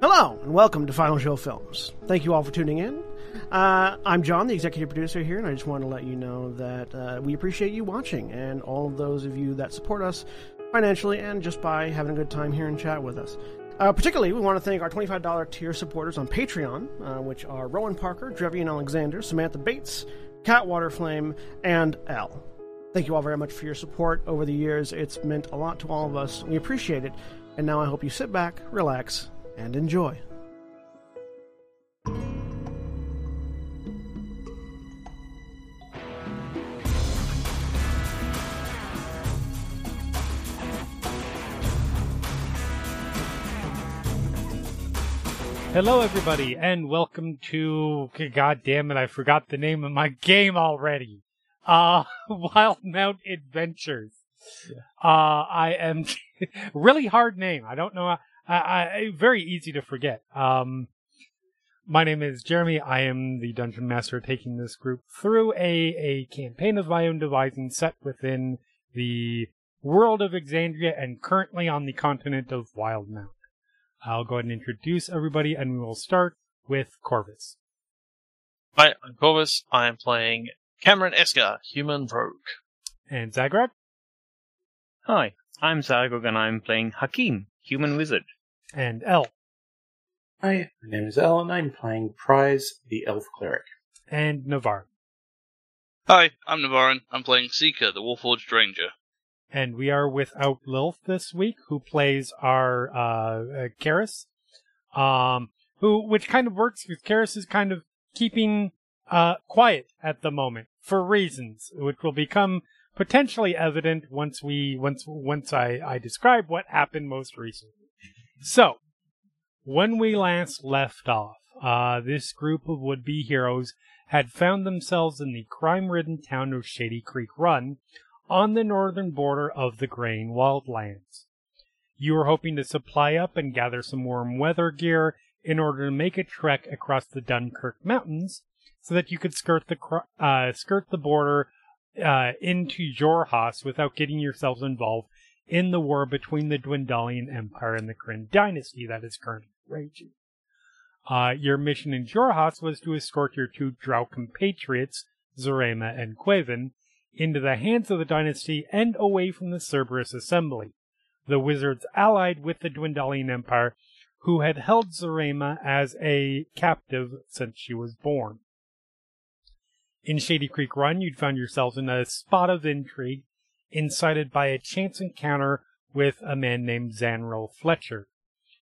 Hello, and welcome to Final Show Films. Thank you all for tuning in. Uh, I'm John, the executive producer here, and I just want to let you know that uh, we appreciate you watching and all of those of you that support us financially and just by having a good time here and chat with us. Uh, particularly, we want to thank our $25 tier supporters on Patreon, uh, which are Rowan Parker, Drevian Alexander, Samantha Bates, Kat Waterflame, and L. Thank you all very much for your support over the years. It's meant a lot to all of us. We appreciate it. And now I hope you sit back, relax, and enjoy. Hello, everybody, and welcome to. God damn it, I forgot the name of my game already. Uh, Wildemount Adventures. Uh, I am really hard name. I don't know. I, I very easy to forget. Um, my name is Jeremy. I am the dungeon master taking this group through a a campaign of my own devising set within the world of Exandria and currently on the continent of Wildemount. I'll go ahead and introduce everybody, and we will start with Corvus. Hi, I'm Corvus. I am playing Kamron Esker, human rogue. And Zaghrog. Hi, I'm Zaghrog and I'm playing Hakim, human wizard. And L. Hi, my name is El and I'm playing Prize, the elf cleric. And Navarre. Hi, I'm Navarran. I'm playing Seeker, the Warforged Ranger. And we are without Lilith this week, who plays our uh, uh Keres. Um, who, which kind of works because Keres is kind of keeping uh quiet at the moment for reasons which will become potentially evident once we once once I, I describe what happened most recently. So, when we last left off, uh, this group of would-be heroes had found themselves in the crime-ridden town of Shady Creek Run, on the northern border of the Greying Wildlands. You were hoping to supply up and gather some warm weather gear in order to make a trek across the Dunkirk Mountains, so that you could skirt the uh, skirt the border uh, into Xhorhas without getting yourselves involved in the war between the Dwendalian Empire and the Kryn dynasty that is currently raging. Uh, your mission in Xhorhas was to escort your two Drow compatriots, Zarema and Quaven, into the hands of the dynasty and away from the Cerberus assembly, the wizards allied with the Dwendalian Empire, who had held Zarema as a captive since she was born. In Shady Creek Run, you'd found yourselves in a spot of intrigue, incited by a chance encounter with a man named Zanril Fletcher,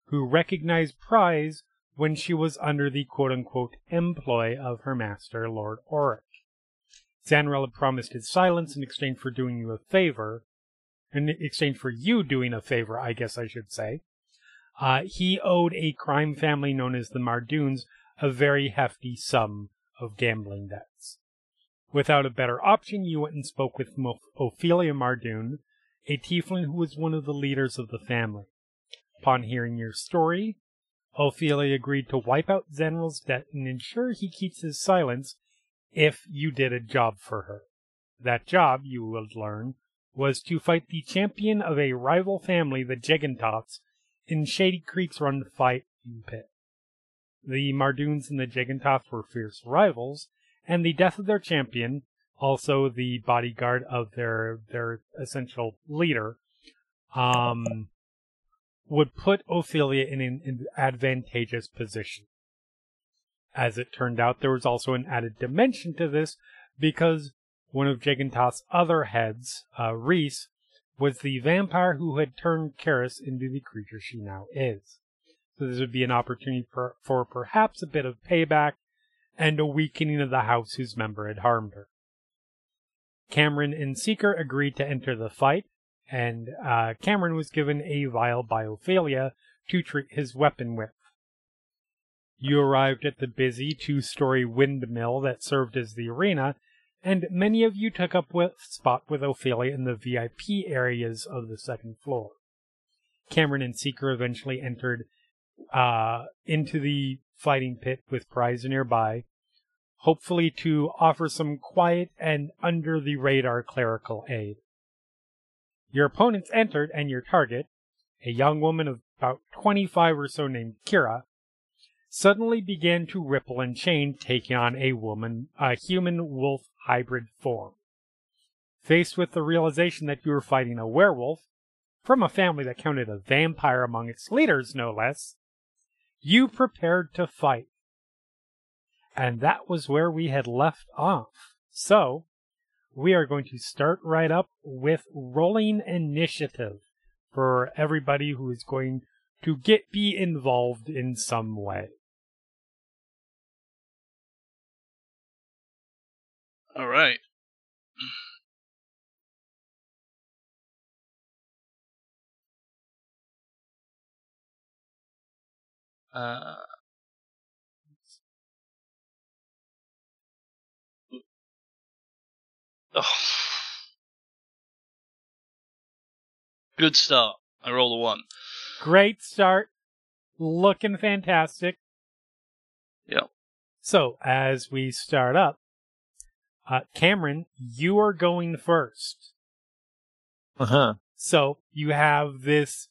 who recognized Prize when she was under the quote unquote employ of her master, Lord Auric. Zanrel had promised his silence in exchange for doing you a favor, in exchange for you doing a favor, I guess I should say. Uh, he owed a crime family known as the Mardoons a very hefty sum of gambling debts. Without a better option, you went and spoke with Mo- Ophelia Mardoon, a tiefling who was one of the leaders of the family. Upon hearing your story, Ophelia agreed to wipe out Zanrel's debt and ensure he keeps his silence if you did a job for her. That job, you would learn, was to fight the champion of a rival family, the Jeggentots, in Shady Creek's run fight pit. The Mardoons and the Jeggentots were fierce rivals, and the death of their champion, also the bodyguard of their their essential leader, um, would put Ophelia in an, advantageous position. As it turned out, there was also an added dimension to this because one of Jegentot's other heads, uh, Reese, was the vampire who had turned Keres into the creature she now is. So this would be an opportunity for, for perhaps a bit of payback and a weakening of the house whose member had harmed her. Kamron and Seeker agreed to enter the fight, and uh, Kamron was given a vial by Ophelia to treat his weapon with. You arrived at the busy two story windmill that served as the arena, and many of you took up a spot with Ophelia in the VIP areas of the second floor. Kamron and Seeker eventually entered uh, into the fighting pit with Prize nearby, hopefully to offer some quiet and under the radar clerical aid. Your opponents entered, and your target, a young woman of about 25 or so named Kira, suddenly began to ripple and change, taking on a woman, a human wolf hybrid form. Faced with the realization that you were fighting a werewolf, from a family that counted a vampire among its leaders, no less, you prepared to fight. And that was where we had left off. So, we are going to start right up with rolling initiative for everybody who is going to get be involved in some way. All right. Uh, oh. Good start. I roll a one. Great start. Looking fantastic. Yep. So, as we start up, uh, Kamron, you are going first. Uh huh. So, you have this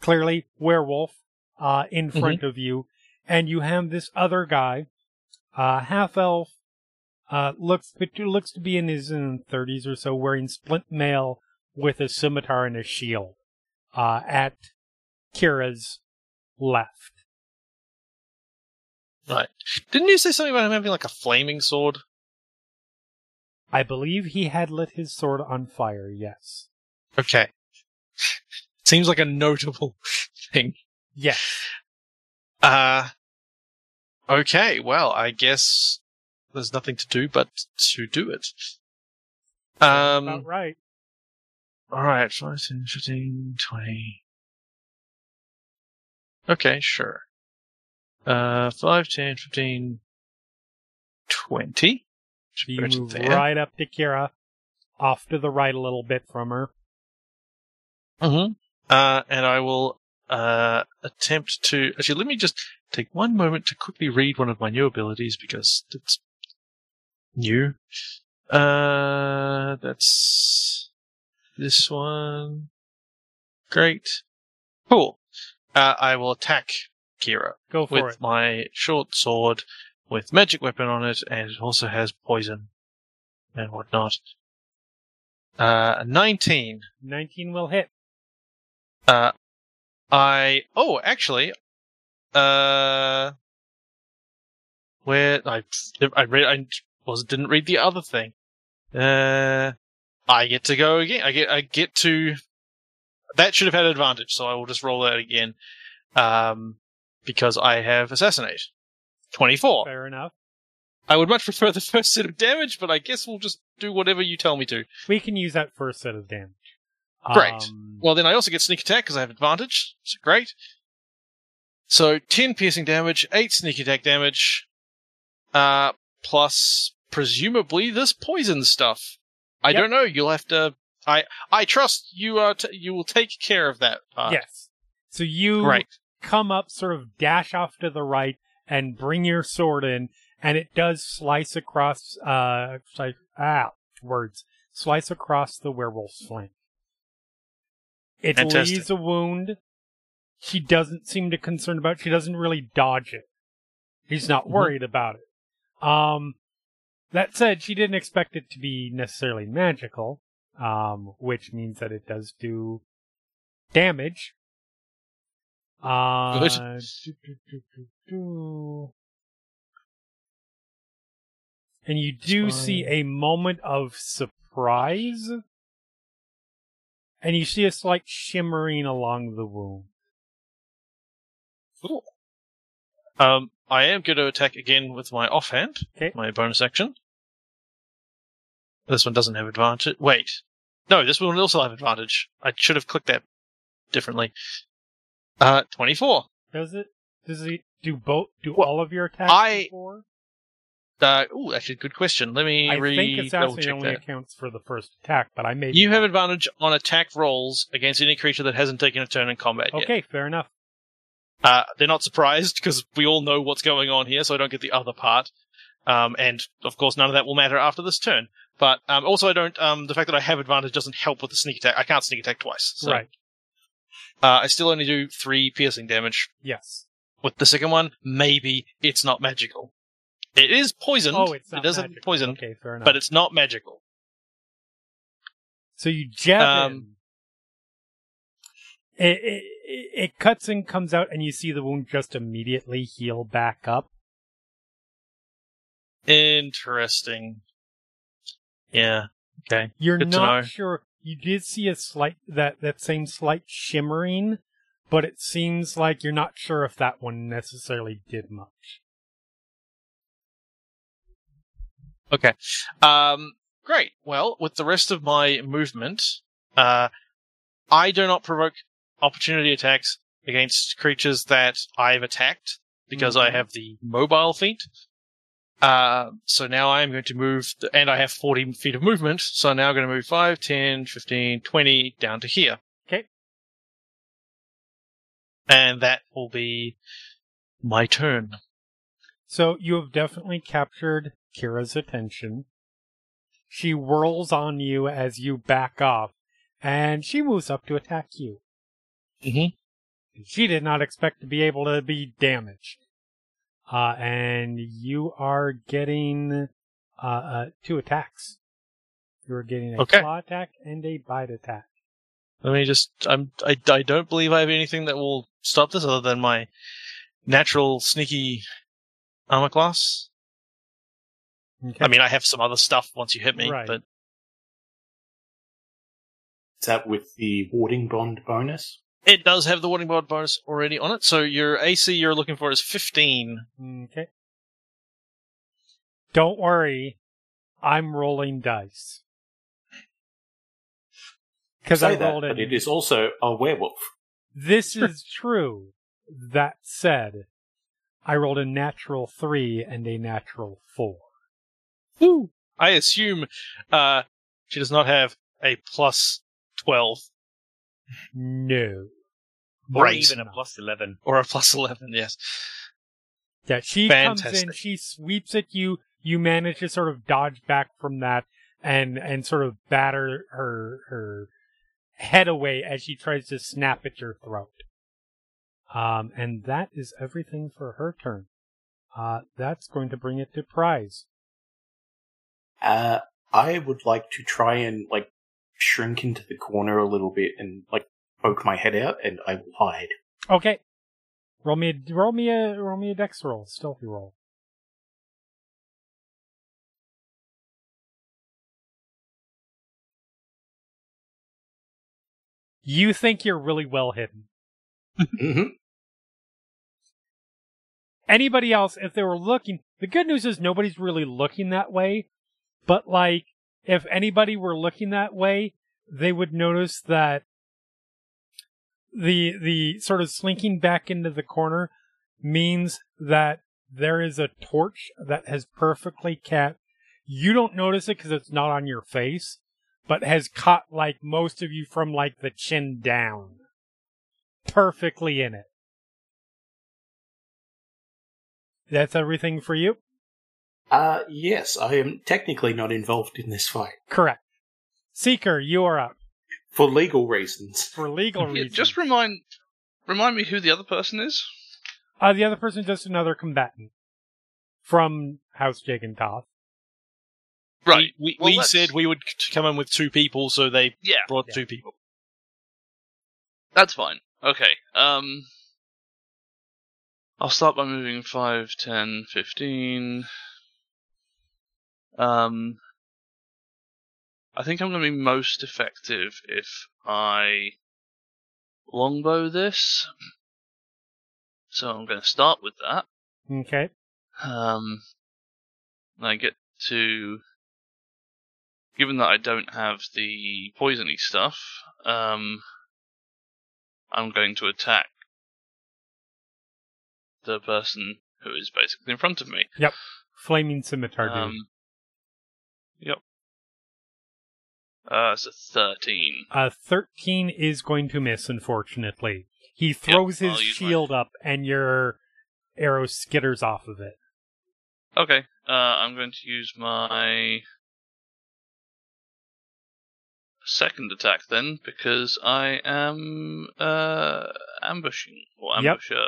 clearly werewolf uh, in front of you, and you have this other guy, uh, half elf, uh, looks looks to be in his thirties or so, wearing splint mail with a scimitar and a shield, uh, at Kira's left. Right. Didn't you say something about him having like a flaming sword? I believe he had lit his sword on fire. Yes. Okay. Seems like a notable thing. Yes. Uh, okay, well, I guess there's nothing to do but to do it. Um, About right. alright, 5, 10, 15, 20. Okay, sure. Uh, 5, 10, 15, 20. So you move there. right up to Kira, off to the right a little bit from her. Mm-hmm. Uh, and I will, uh, attempt to, actually, let me just take one moment to quickly read one of my new abilities because it's new. Uh, that's this one. Great. Cool. Uh, I will attack Kira Go for with it. my short sword with magic weapon on it, and it also has poison and whatnot. Uh, 19. 19 will hit. Uh, I oh actually, uh, where I I read I was didn't read the other thing. Uh, I get to go again. I get I get to that should have had advantage, so I will just roll that again. Um, because I have assassinate. Twenty four. Fair enough. I would much prefer the first set of damage, but I guess we'll just do whatever you tell me to. We can use that first set of damage. Great. Um, Well, then I also get sneak attack because I have advantage. So great. So ten piercing damage, eight sneak attack damage, uh, plus presumably this poison stuff. I Yep. don't know. You'll have to. I I trust you. Uh, t- you will take care of that. Part. yes. So you Great. come up, sort of dash off to the right, and bring your sword in, and it does slice across. Uh, like ah, words slice across the werewolf's flank. It Fantastic. leaves a wound. She doesn't seem to concern about. She doesn't really dodge it. He's not Mhm. worried about it. Um, that said, she didn't expect it to be necessarily magical, um, which means that it does do damage. Uh, Good. do, do, do. And you do see a moment of surprise. And you see a slight shimmering along the wound. Cool. Um, I am going to attack again with my offhand, Okay. my bonus action. This one doesn't have advantage. Wait, no, this one will also have advantage. I should have clicked that differently. Uh, twenty-four. Does it? Does it do both? Do Well, all of your attacks? I- before? Uh, ooh, actually, good question. Let me I re think check only that. accounts for the first attack, but I may. You have advantage on attack rolls against any creature that hasn't taken a turn in combat yet. Okay, fair enough. Uh, they're not surprised because we all know what's going on here, so I don't get the other part. Um, and of course, none of that will matter after this turn. But um, also, I don't. Um, the fact that I have advantage doesn't help with the sneak attack. I can't sneak attack twice. So. Right. Uh, I still only do three piercing damage. Yes. With the second one, maybe it's not magical. It is poisoned. Oh, it's not it doesn't magical. poison, Okay, fair enough. but it's not magical. So you jab Um, in. It, it, it cuts and comes out, and you see the wound just immediately heal back up. Interesting. Yeah. Okay. You're Good not sure. You did see a slight that that same slight shimmering, but it seems like you're not sure if that one necessarily did much. Okay. Um, great. Well, with the rest of my movement, uh, I do not provoke opportunity attacks against creatures that I've attacked because I Mhm. have the mobile feat. Uh, so now I'm going to move, and I have 40 feet of movement, so I'm now going to move 5, 10, 15, 20 down to here. Okay. And that will be my turn. So you have definitely captured Kira's attention. She whirls on you as you back off, and she moves up to attack you. Mm-hmm. She did not expect to be able to be damaged. Uh, and you are getting uh, uh, two attacks. You are getting a Okay. claw attack and a bite attack. Let me just. I'm. I, I don't believe I have anything that will stop this other than my natural sneaky armor class. Okay. I mean, I have some other stuff once you hit me, Right. but Is that with the warding bond bonus? It does have the warding bond bonus already on it. So your AC you're looking for is 15. Okay. Don't worry, I'm rolling dice. Because I Say that, rolled but it. it is also a werewolf. This is true. That said, I rolled a natural three and a natural four. Woo! I assume uh, she does not have a plus 12 No. Or Right. even a plus 11. or a plus 11. Yes. Yeah, she comes in, she sweeps at you, you manage to sort of dodge back from that and and sort of batter her her head away as she tries to snap at your throat. Um and that is everything for her turn. Uh that's going to bring it to prize. Uh, I would like to try and like shrink into the corner a little bit and like poke my head out, and I will hide. Okay. Roll me a roll me a roll me a dex roll, stealthy roll. You think you're really well hidden. hmm Anybody else, if they were looking, the good news is nobody's really looking that way. But like, if anybody were looking that way, they would notice that the the sort of slinking back into the corner means that there is a torch that has perfectly kept. You don't notice it because it's not on your face, but has caught like most of you from like the chin down, perfectly in it. That's everything for you. Uh, yes, I am technically not involved in this fight Correct. Seeker, you are up for legal reasons. for legal Yeah, reasons. just remind remind me who the other person is. uh, the other person is just another combatant from House Jagentoth. Right. We, we, Well, we said we would come in with two people, so they Yeah, brought Yeah. two people. that's fine. Okay. Um I'll start by moving 5, 10, 15. Um I think I'm going to be most effective if I longbow this. So I'm going to start with that. Okay. Um, I get to, given that I don't have the poisony stuff, um, I'm going to attack the person who is basically in front of me. Yep. Flaming Scimitar. Um, Uh, it's a 13. Uh, 13 is going to miss, unfortunately. He throws I'll his use my- shield up, and your arrow skitters off of it. Okay, uh, I'm going to use my second attack then because I am uh, ambushing or Yep. ambusher.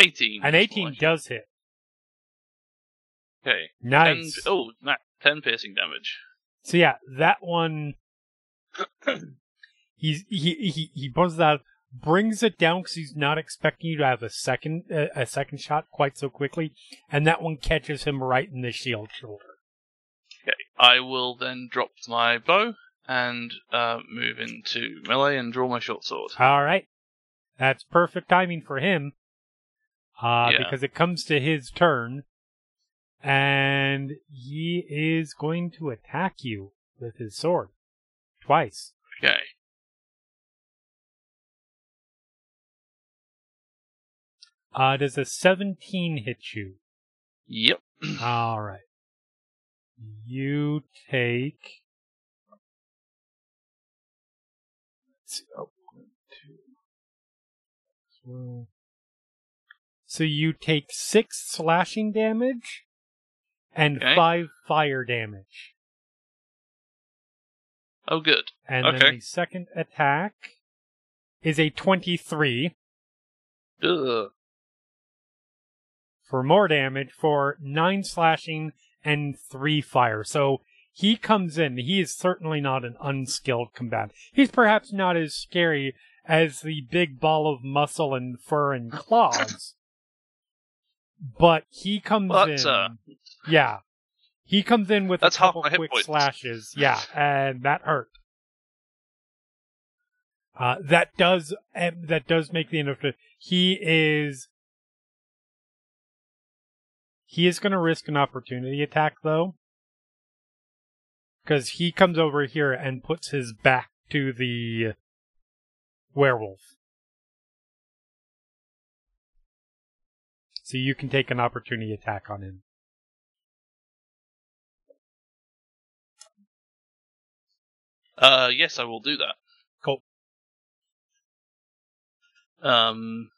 18. An 18 Like- does hit. Okay. Nice. 10, oh, na- 10 piercing damage. So yeah, that one. He's he he he buzzes out, brings it down because he's not expecting you to have a second uh, a second shot quite so quickly, and that one catches him right in the shield shoulder. Okay. I will then drop my bow and uh, move into melee and draw my short sword. All right, that's perfect timing for him, uh, Yeah. because it comes to his turn, and he is going to attack you with his sword twice. Okay. Uh, does a 17 hit you? Yep. All right. You take. Let's see. Oh, one, two. So you take six slashing damage and Okay. five fire damage. Oh, good. And then Okay. the second attack is a 23 Ugh. for more damage for nine slashing and three fire. So he comes in. He is certainly not an unskilled combatant. He's perhaps not as scary as the big ball of muscle and fur and claws. but he comes Well, that's, in. uh, Yeah. He comes in with That's a couple quick points. slashes. Yeah, and that hurt. Uh, that does um, that does make the end of it. He is he is going to risk an opportunity attack though, because he comes over here and puts his back to the werewolf. So you can take an opportunity attack on him. Uh, yes, I will do that. Cool. Um.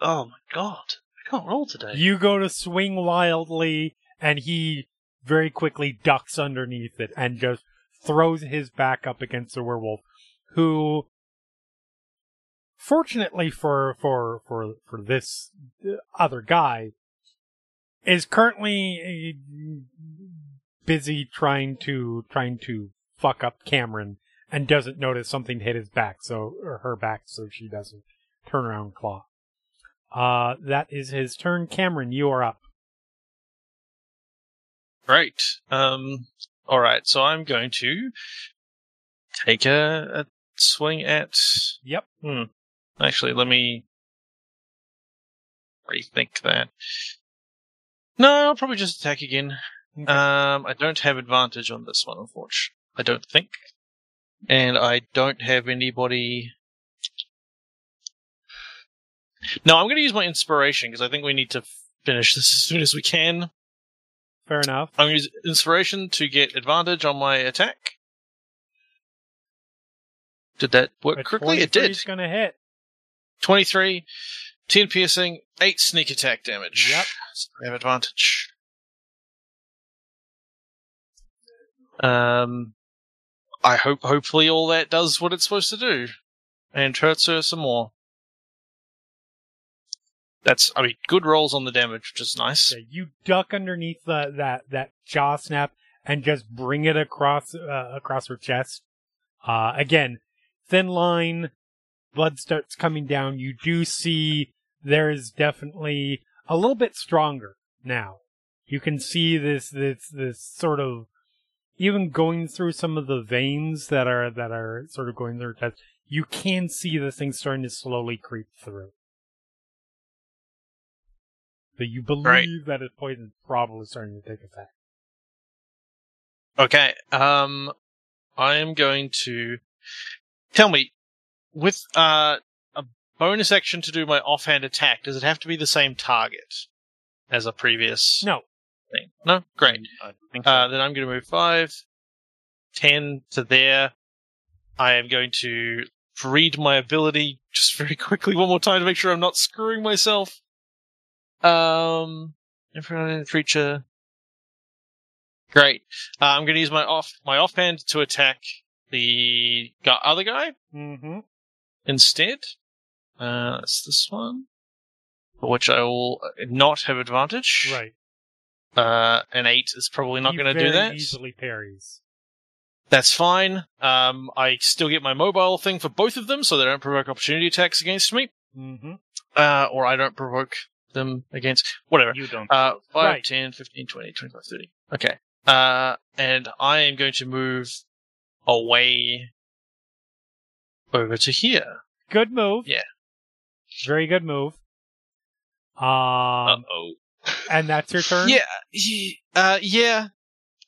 Oh my god. I can't roll today. You go to swing wildly, and he very quickly ducks underneath it and just throws his back up against the werewolf, who, fortunately for for for for this other guy, is currently busy trying to trying to fuck up Kamron and doesn't notice something hit his back, so or her back, so she doesn't turn around and claw. Uh, that is his turn. Kamron, you are up. Great. Um, all right. So I'm going to take a, a swing at. Yep. Hmm. Actually, let me rethink that. No, I'll probably just attack again. Okay. Um, I don't have advantage on this one, unfortunately. I don't think, and I don't have anybody. No, I'm going to use my inspiration because I think we need to finish this as soon as we can. Fair enough. I'm going to use inspiration to get advantage on my attack. Did that work quickly? It 23 did. is gonna hit. 23, 10 piercing, 8 sneak attack damage. Yep. So we have advantage. Um, I hope, hopefully all that does what it's supposed to do. And hurts her some more. That's, I mean, good rolls on the damage, which is nice. Yeah, you duck underneath the, that that jaw snap and just bring it across uh, across her chest. Uh, again, thin line, blood starts coming down. You do see there is definitely a little bit stronger now. You can see this this this sort of even going through some of the veins that are that are sort of going through her chest. You can see the thing starting to slowly creep through. But you believe Right. that its poison is probably starting to take effect. Okay, um, I am going to tell me with uh a bonus action to do my offhand attack. Does it have to be the same target as a previous No, thing? No, great. So. Uh, then I'm going to move five, ten to there. I am going to read my ability just very quickly one more time to make sure I'm not screwing myself. Um, a creature, Great. Uh, I'm going to use my off my offhand to attack the gu- other guy Mm-hmm. instead. Uh, that's this one, for which I will not have advantage. Right. Uh, an eight is probably not going to do that. Easily parries. That's fine. Um, I still get my mobile thing for both of them, so they don't provoke opportunity attacks against me, Mm-hmm. uh, or I don't provoke them against whatever. You don't. Uh, 5, Right. 10, 15, 20, 25, 30. Okay. Uh, and I am going to move away over to here. Good move. Yeah. Very good move. Uh Um, oh. And that's your turn. Yeah, ye- uh, yeah.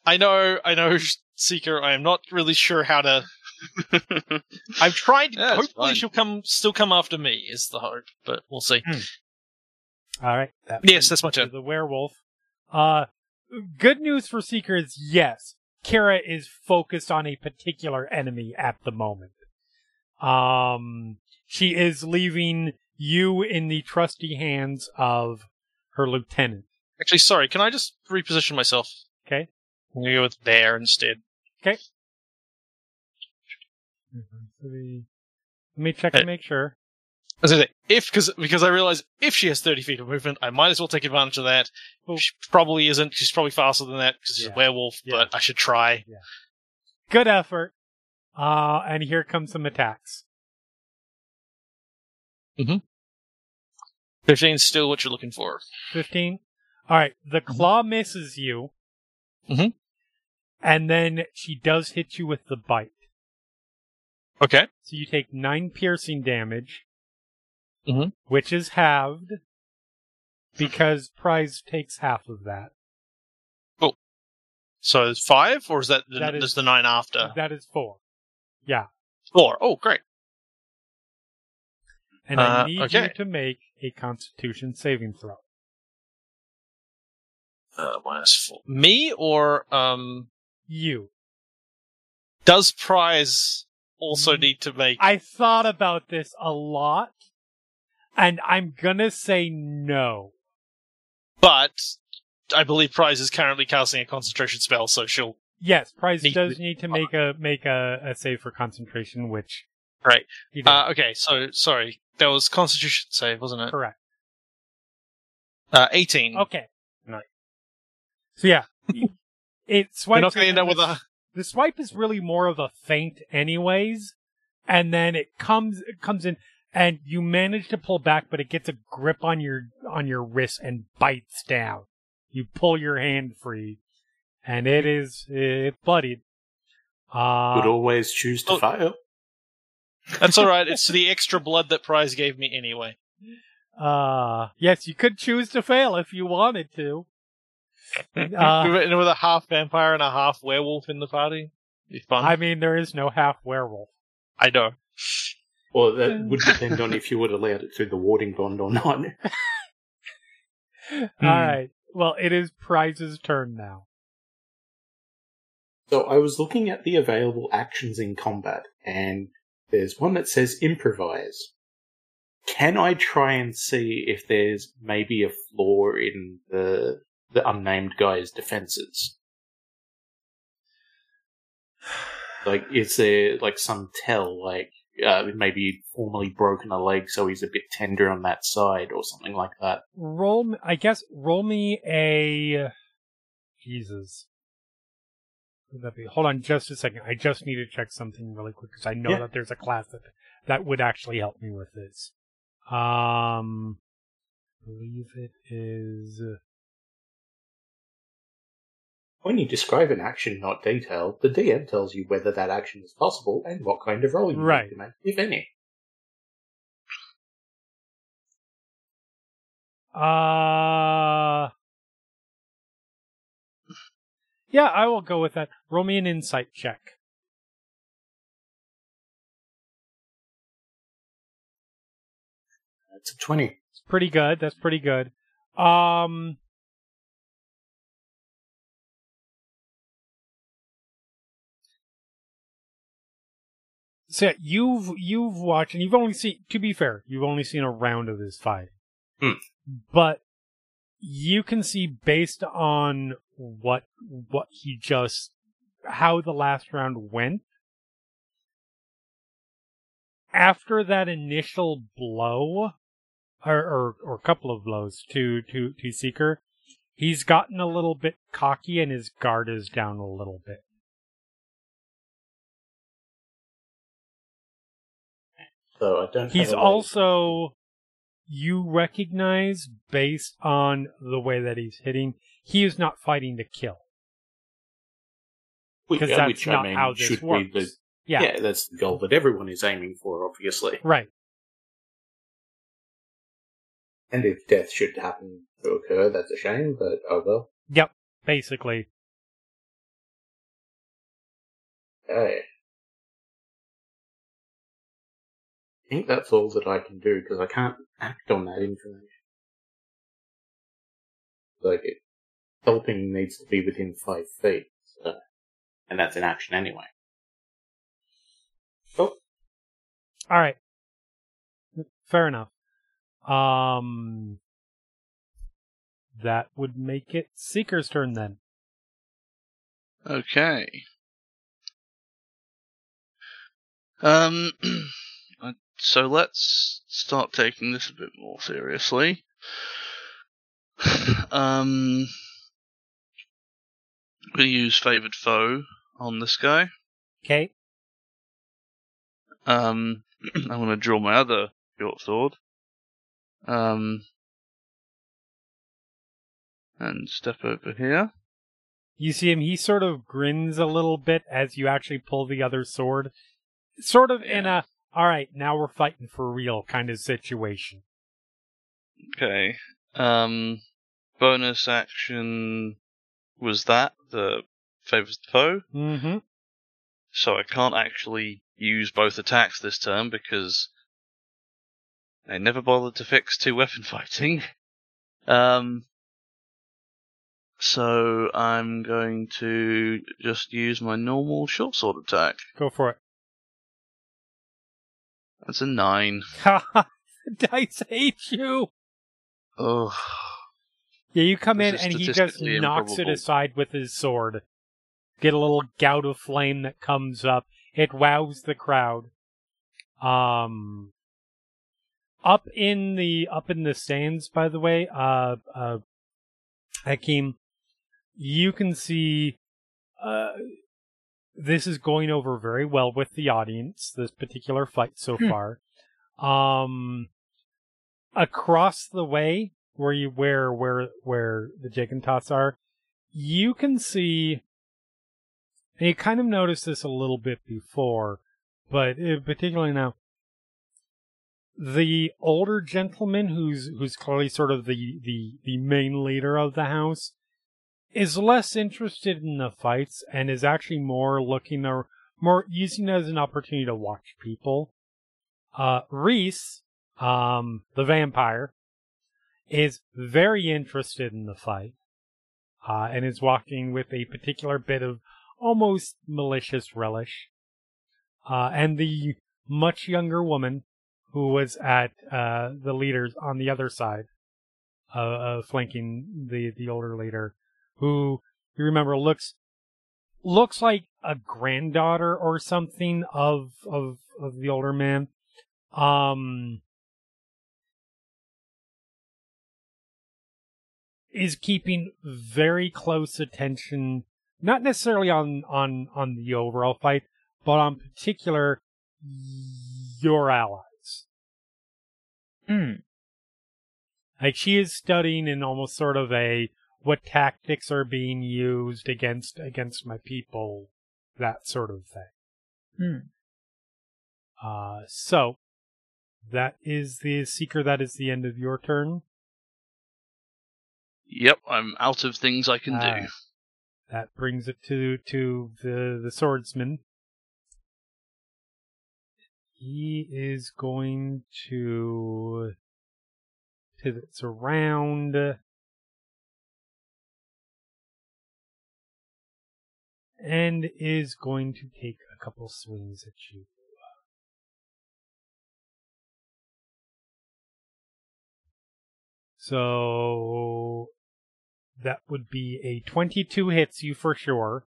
I know, I know, Seeker. I am not really sure how to. I've tried. Yeah, hopefully, fine. she'll come, still come after me. Is the hope, but we'll see. All right. That Yes, that's my turn. The werewolf. Uh, good news for Seeker is yes, Kara is focused on a particular enemy at the moment. Um, she is leaving you in the trusty hands of her lieutenant. Actually, sorry. Can I just reposition myself? Okay. I'm gonna go with there instead. Okay. Let me check Hey. and make sure. As I say, if because because I realize if she has thirty feet of movement, I might as well take advantage of that. Oh. She probably isn't. She's probably faster than that because she's Yeah. a werewolf. Yeah. But I should try. Good effort. Uh, and here comes some attacks. Fifteen's still what you're looking for. 15. All right. The claw misses you. Mm-hmm. And then she does hit you with the bite. Okay. So you take nine piercing damage, mm-hmm. which is halved because prize takes half of that. Oh. So it's five, or is that, the, That is- there's the nine after? That is four. Yeah. Four. Oh, great. And I Uh, need okay. you to make a constitution saving throw. Uh, minus four. Me or um? You. Does prize also Mm. need to make? I thought about this a lot, and I'm gonna say no. But I believe prize is currently casting a concentration spell, so she'll. Yes, Prize Need- does need to make a make a, a save for concentration, which Right. Uh, okay. So sorry, that was Constitution save, wasn't it? correct. Uh, eighteen. Okay. Nice. So yeah, it swipes. You're not going to end up with a. the swipe is really more of a feint anyways and then it comes it comes in and you manage to pull back but it gets a grip on your on your wrist and bites down you pull your hand free and it is it's bloodied uh Would always choose to oh. fail. That's all right. It's the extra blood that prize gave me anyway. uh yes you could choose to fail if you wanted to uh, with, with a half vampire and a half werewolf in the party. Be fun. i mean there is no half werewolf I know. Well, that would depend on if you would allow it through the warding bond or not. all right well it is prize's turn now So I was looking at the available actions in combat, and there's one that says improvise. Can I try and see if there's maybe a flaw in the the unnamed guy's defenses? Like, is there like some tell, like uh, maybe he'd formerly broken a leg, so he's a bit tender on that side, or something like that? roll I guess roll me a Jesus. That be? Hold on just a second. I just need to check something really quick because I know Yeah. that there's a class that that would actually help me with this. Um, I believe it is. When you describe an action not detail, the DM tells you whether that action is possible and what kind of role you Right. need to make, if any. Uh, yeah, I will go with that. Roll me an insight check. That's a 20. It's pretty good. That's pretty good. Um, so yeah, you've you've watched and you've only seen. To be fair, you've only seen a round of this fight, Hmm. but you can see based on what what he just how the last round went. After that initial blow, or or, or a couple of blows to to to Seeker, he's gotten a little bit cocky and his guard is down a little bit. So I don't. He's have a way- also you recognize based on the way that he's hitting, he is not fighting to kill. Because uh, that's which, not I mean, how this should works. be the Yeah, yeah. That's the goal that everyone is aiming for, obviously. right. And if death should happen to occur, that's a shame. But oh well. Yep, basically. Okay. I think that's all that I can do because I can't act on that information. Like it, helping needs to be within five feet, so, and that's an action anyway. Oh, All right. Fair enough. Um that would make it Seeker's turn then. Okay. Um, uh, so let's start taking this a bit more seriously. Um, I'm going to use favored foe on this guy. Okay. Um, I'm going to draw my other short sword. Um, and step over here. You see him, he sort of grins a little bit as you actually pull the other sword. Sort of in a, alright, now we're fighting for real kind of situation. Okay. Um, bonus action was that the favors the foe. Mm-hmm. so I can't actually use both attacks this turn because they never bothered to fix two weapon fighting. Um, so I'm going to just use my normal short sword attack. Go for it. That's a nine. Ha Dice hate you! Oh, Yeah, you come in and he just statistically knocks it aside with his sword. Get a little gout of flame that comes up. It wows the crowd. Um, up in the up in the stands, by the way, uh, uh, Hakim, you can see, uh, this is going over very well with the audience. This particular fight so Hmm. far. Um, across the way where you where where where the Jagantats are, you can see. And you kind of noticed this a little bit before, but uh, particularly now. The older gentleman, who's who's clearly sort of the the the main leader of the house, is less interested in the fights and is actually more looking or more using it as an opportunity to watch people. Uh, Reese, um, the vampire, is very interested in the fight, uh, and is walking with a particular bit of almost malicious relish. Uh, and the much younger woman who was at uh, the leaders on the other side, uh, flanking the the older leader, who you remember looks looks like a granddaughter or something of of of the older man. Um, is keeping very close attention, not necessarily on on on the overall fight, but on particular your allies. Hmm. Like she is studying in almost sort of a what tactics are being used against against my people, that sort of thing. Hmm. Uh, so that is the seeker. That is the end of your turn. Yep, I'm out of things I can Ah. do. That brings it to to the the swordsman. He is going to pivots around. And is going to take a couple swings at you. So that would be a 22 hits you for sure.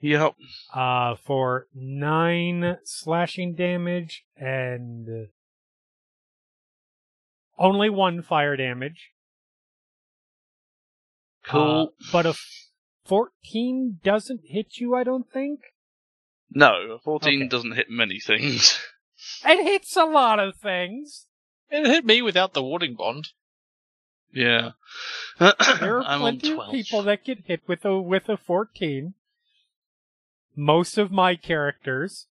Yep. Uh, for nine slashing damage and only one fire damage. Cool. Uh, but a 14 doesn't hit you, I don't think. no, 14 okay. doesn't hit many things. It hits a lot of things. It hit me without the warding bond. Yeah. There are I'm plenty of people that get hit with a with a 14. Most of my characters.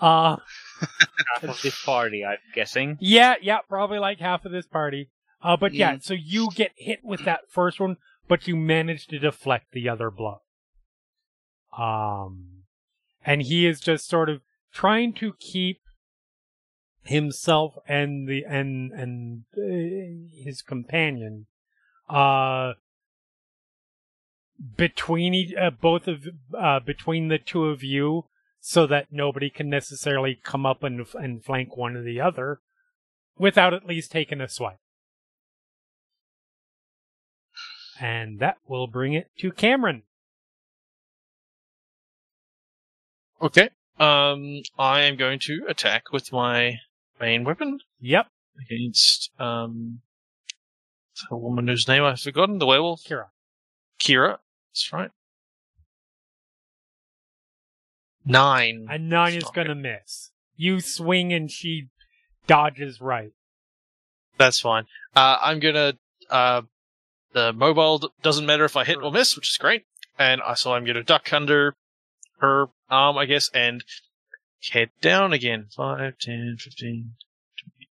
Uh Half of this party, I'm guessing. yeah, yeah, probably like half of this party. Uh but yeah, Mm. so you get hit with that first one, but you manage to deflect the other blow. Um and he is just sort of trying to keep himself and the and and uh, his companion uh between uh, both of uh between the two of you so that nobody can necessarily come up and and flank one or the other without at least taking a swipe and that will bring it to Kamron Okay. Um, I am going to attack with my main weapon yep against um a woman whose name I've forgotten, the werewolf. Kira Kira. That's right. Nine. a nine is gonna miss you swing and she dodges right That's fine. Uh, I'm gonna, uh, the mobile d- doesn't matter if I hit or miss, which is great. And I, so I'm gonna duck under her arm, I guess, and head down again. 5, 10, 15, 20,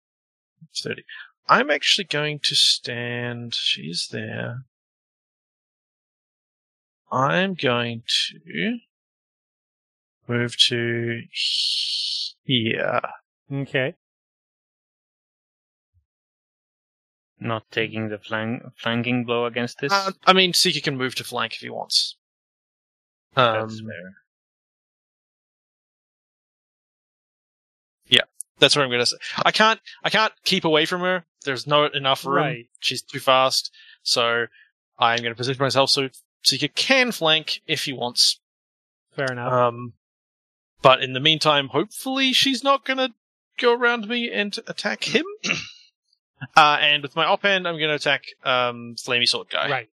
30. I'm actually going to stand, she's there. I'm going to move to here. okay Not taking the flank, flanking blow against this. Uh, I mean, Seeker can move to flank if he wants. Um, That's fair. That's what I'm gonna say. I can't. I can't keep away from her. There's not enough room. Right. She's too fast. So I'm gonna position myself so Seeker can flank if he wants. fair enough Um, but in the meantime, hopefully she's not gonna go around me and attack him. uh, and with my offhand, I'm gonna attack um Flamey Sword guy. right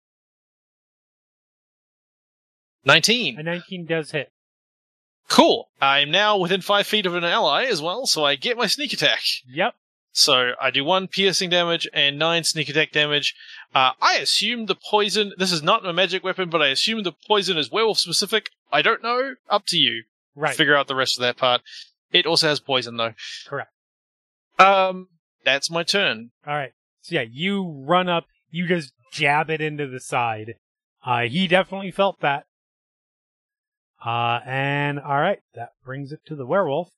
Nineteen. a 19 does hit Cool. I'm now within five feet of an ally as well, so I get my sneak attack. yep So I do one piercing damage and nine sneak attack damage. Uh, I assume the poison. This is not a magic weapon, but I assume the poison is werewolf specific. I don't know. Up to you. right Figure out the rest of that part. It also has poison though. correct Um, that's my turn. All right. So yeah, you run up, you just jab it into the side. Uh, he definitely felt that. Uh, and all right, that brings it to the werewolf.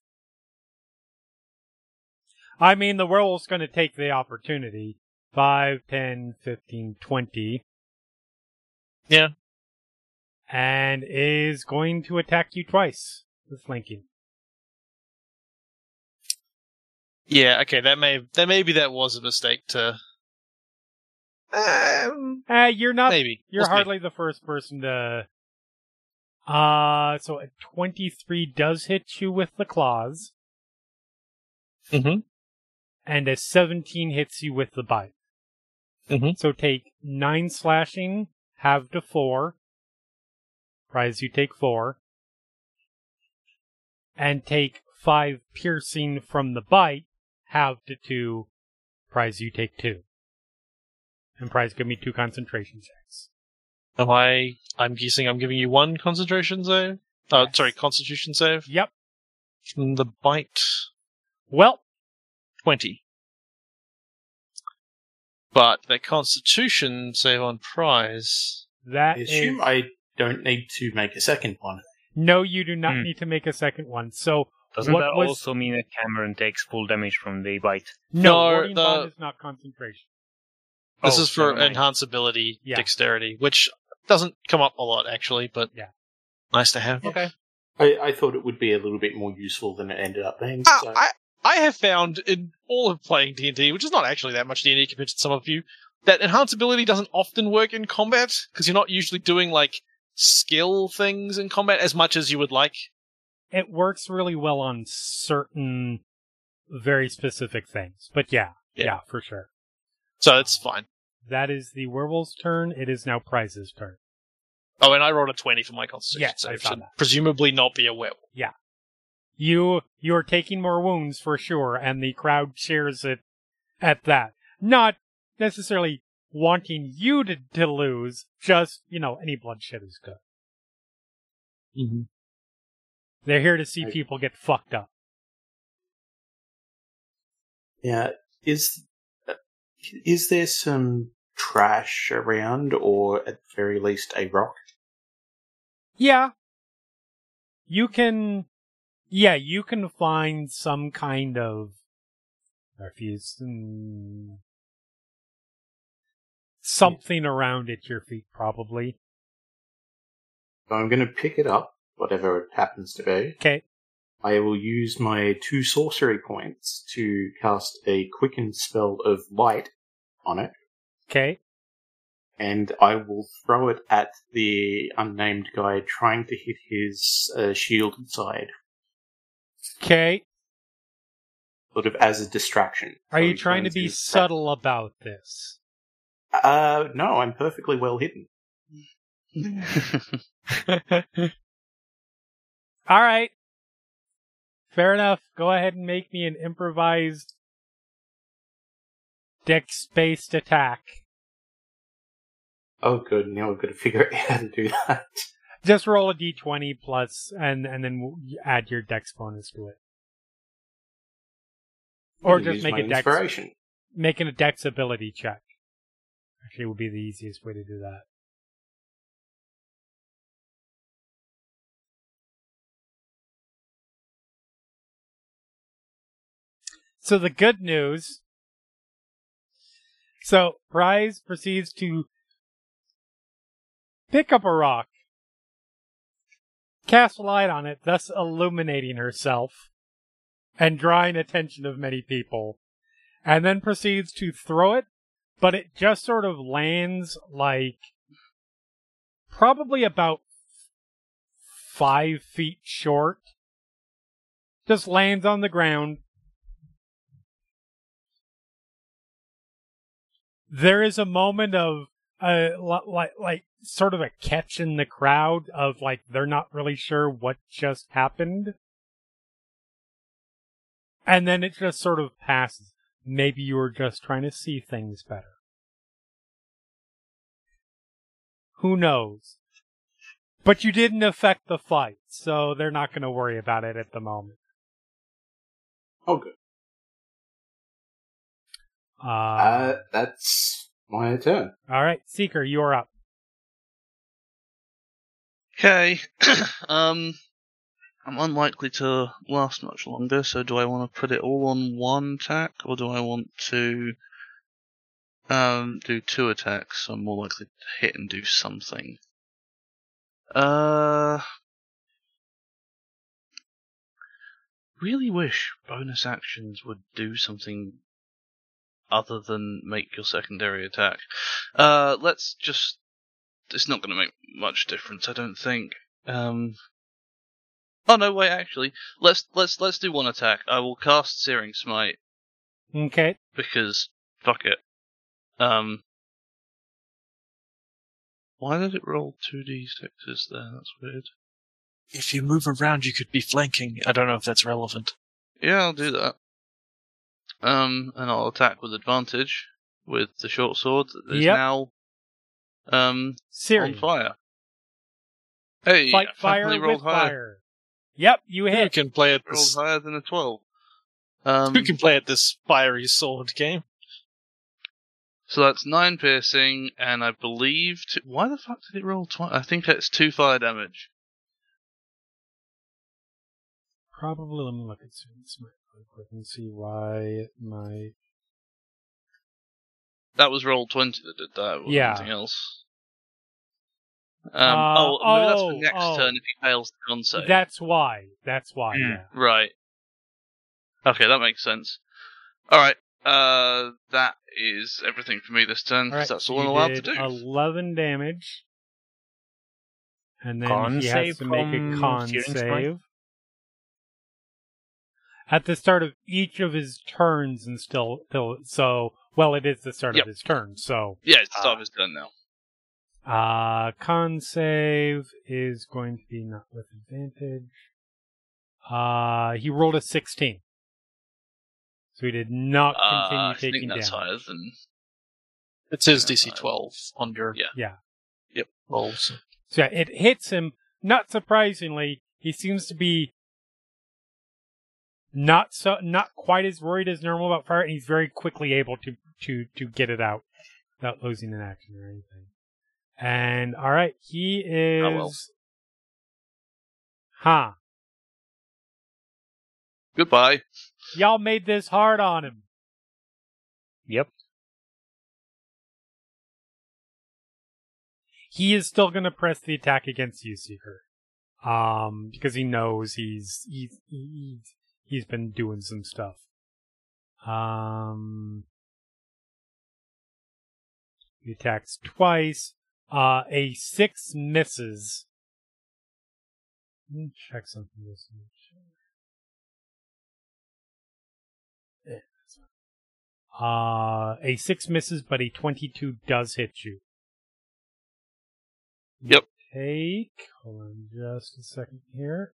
I mean, the werewolf's going to take the opportunity. 5, 10, 15, 20. Yeah. And is going to attack you twice with flanking. Yeah. Okay. That may that maybe that was a mistake to. Um, Uh, you're not maybe You're We'll see. hardly the first person to. Uh, so a 23 does hit you with the claws, Mhm. and a 17 hits you with the bite. Mhm. So take 9 slashing, halve to 4. Prize you take 4. And take 5 piercing from the bite, halve to 2. Prize you take 2. And prize give me 2 concentration checks. Am I? I'm guessing I'm giving you one concentration save. Oh, Yes. sorry, Constitution save Yep. from the bite. Well, 20. But that constitution save on prize. that I is assume I don't need to make a second one. no. You do not Hmm. need to make a second one. So Doesn't what that was- also mean that Kamron takes full damage from the bite? no, No, the- bond is not concentration. This Oh, is for never mind. enhanced ability Yeah. dexterity, which doesn't come up a lot actually, but Yeah. nice to have. Okay. I, I thought it would be a little bit more useful than it ended up being. Uh, so. I I have found in all of playing D and D, which is not actually that much D and D compared to some of you, that enhance ability doesn't often work in combat because you're not usually doing like skill things in combat as much as you would like. It works really well on certain very specific things. But yeah, Yeah. yeah, for sure. So it's fine. That is the werewolf's turn. It is now Prize's turn. Oh, and I rolled a 20 for my constitution Yes, I save, so that. presumably not be a werewolf. Yeah, you you're taking more wounds for sure, and the crowd cheers it at that. Not necessarily wanting you to, to lose, just you know, any bloodshed is good. Mm-hmm. They're here to see I- people get fucked up. Yeah, is uh, is there some trash around, or at the very least a rock? Yeah. You can, yeah, you can find some kind of refuse, mm, something around at your feet, probably. So I'm going to pick it up, whatever it happens to be. Okay. I will use my two sorcery points to cast a quicken spell of light on it, Okay. and I will throw it at the unnamed guy trying to hit his uh, shielded side, Okay. sort of as a distraction. Are So you trying to be his- subtle about this? Uh, no, I'm perfectly well hidden. All right. Fair enough. Go ahead and make me an improvised dex-based attack. Oh, good. Now I've got to figure out how to do that. Just roll a d20 plus, and and then add your dex bonus to it, or just make a dex making a dex ability check. Actually, would be the easiest way to do that. So the good news. So Prize proceeds to pick up a rock, cast light on it, thus illuminating herself and drawing attention of many people, and then proceeds to throw it, but it just sort of lands like probably about five feet short. Just lands on the ground. There is a moment of uh, like like sort of a catch in the crowd of like they're not really sure what just happened. And then it just sort of passes. Maybe you were just trying to see things better. Who knows? But you didn't affect the fight, so they're not going to worry about it at the moment. Oh, good. Uh, Uh, that's my turn. all right, Seeker, you're up. Okay. um, I'm unlikely to last much longer, so do I want to put it all on one attack, or do I want to um do two attacks? So I'm more likely to hit and do something. Uh, really wish bonus actions would do something other than make your secondary attack. Uh, let's just. It's not going to make much difference, I don't think. Um. Oh no, wait. Actually, let's let's let's do one attack. I will cast Searing Smite Okay. because fuck it. Um. Why did it roll two d sixes there? That's weird. If you move around, you could be flanking. I don't know if that's relevant. Yeah, I'll do that. Um, and I'll attack with advantage with the short sword that is Yep. now um Siri, on fire. Hey, fight I fire finally with rolled higher. fire. Yep, you Who hit. can play at Rolled this? higher than a twelve. Um, Who can play at this fiery sword game? So that's nine piercing, and I believe. Two, why the fuck did it roll twice? I think that's two fire damage. Probably, let me look at Searing Smite real quick and see why it might. That was roll twenty that did that. Or Yeah. Anything else? Um, Uh, oh, maybe that's oh, for next oh. turn if he fails the con save. That's why. That's why. Hmm. Yeah. Right. Okay, that makes sense. All right. Uh, that is everything for me this turn. All right, that's all I'm you allowed to do. Eleven damage, and then Con he has save to make a con save. Strike? Save at the start of each of his turns, and still, still so well. It is the start Yep. of his turn, so Yeah, it's the start Ah. his turn now. uh con save is going to be not with advantage. Uh, he rolled a sixteen, so he did not Uh, continue I think taking that's damage. higher than. It says DC 12 on your Yeah. Yeah. yep rolls. So yeah, it hits him. Not surprisingly, he seems to be not so not quite as worried as normal about fire, and he's very quickly able to to to get it out without losing an action or anything. And all right, he is. Oh, well. Huh. Goodbye. Y'all made this hard on him. Yep. He is still going to press the attack against you, Seeker. Um, because he knows he's, he's, he's, he's been doing some stuff. Um, he attacks twice. Uh, a six misses. Let me check something. This Yeah, that's fine. Uh, a six misses, but a 22 does hit you. Yep. Take, hold on just a second here.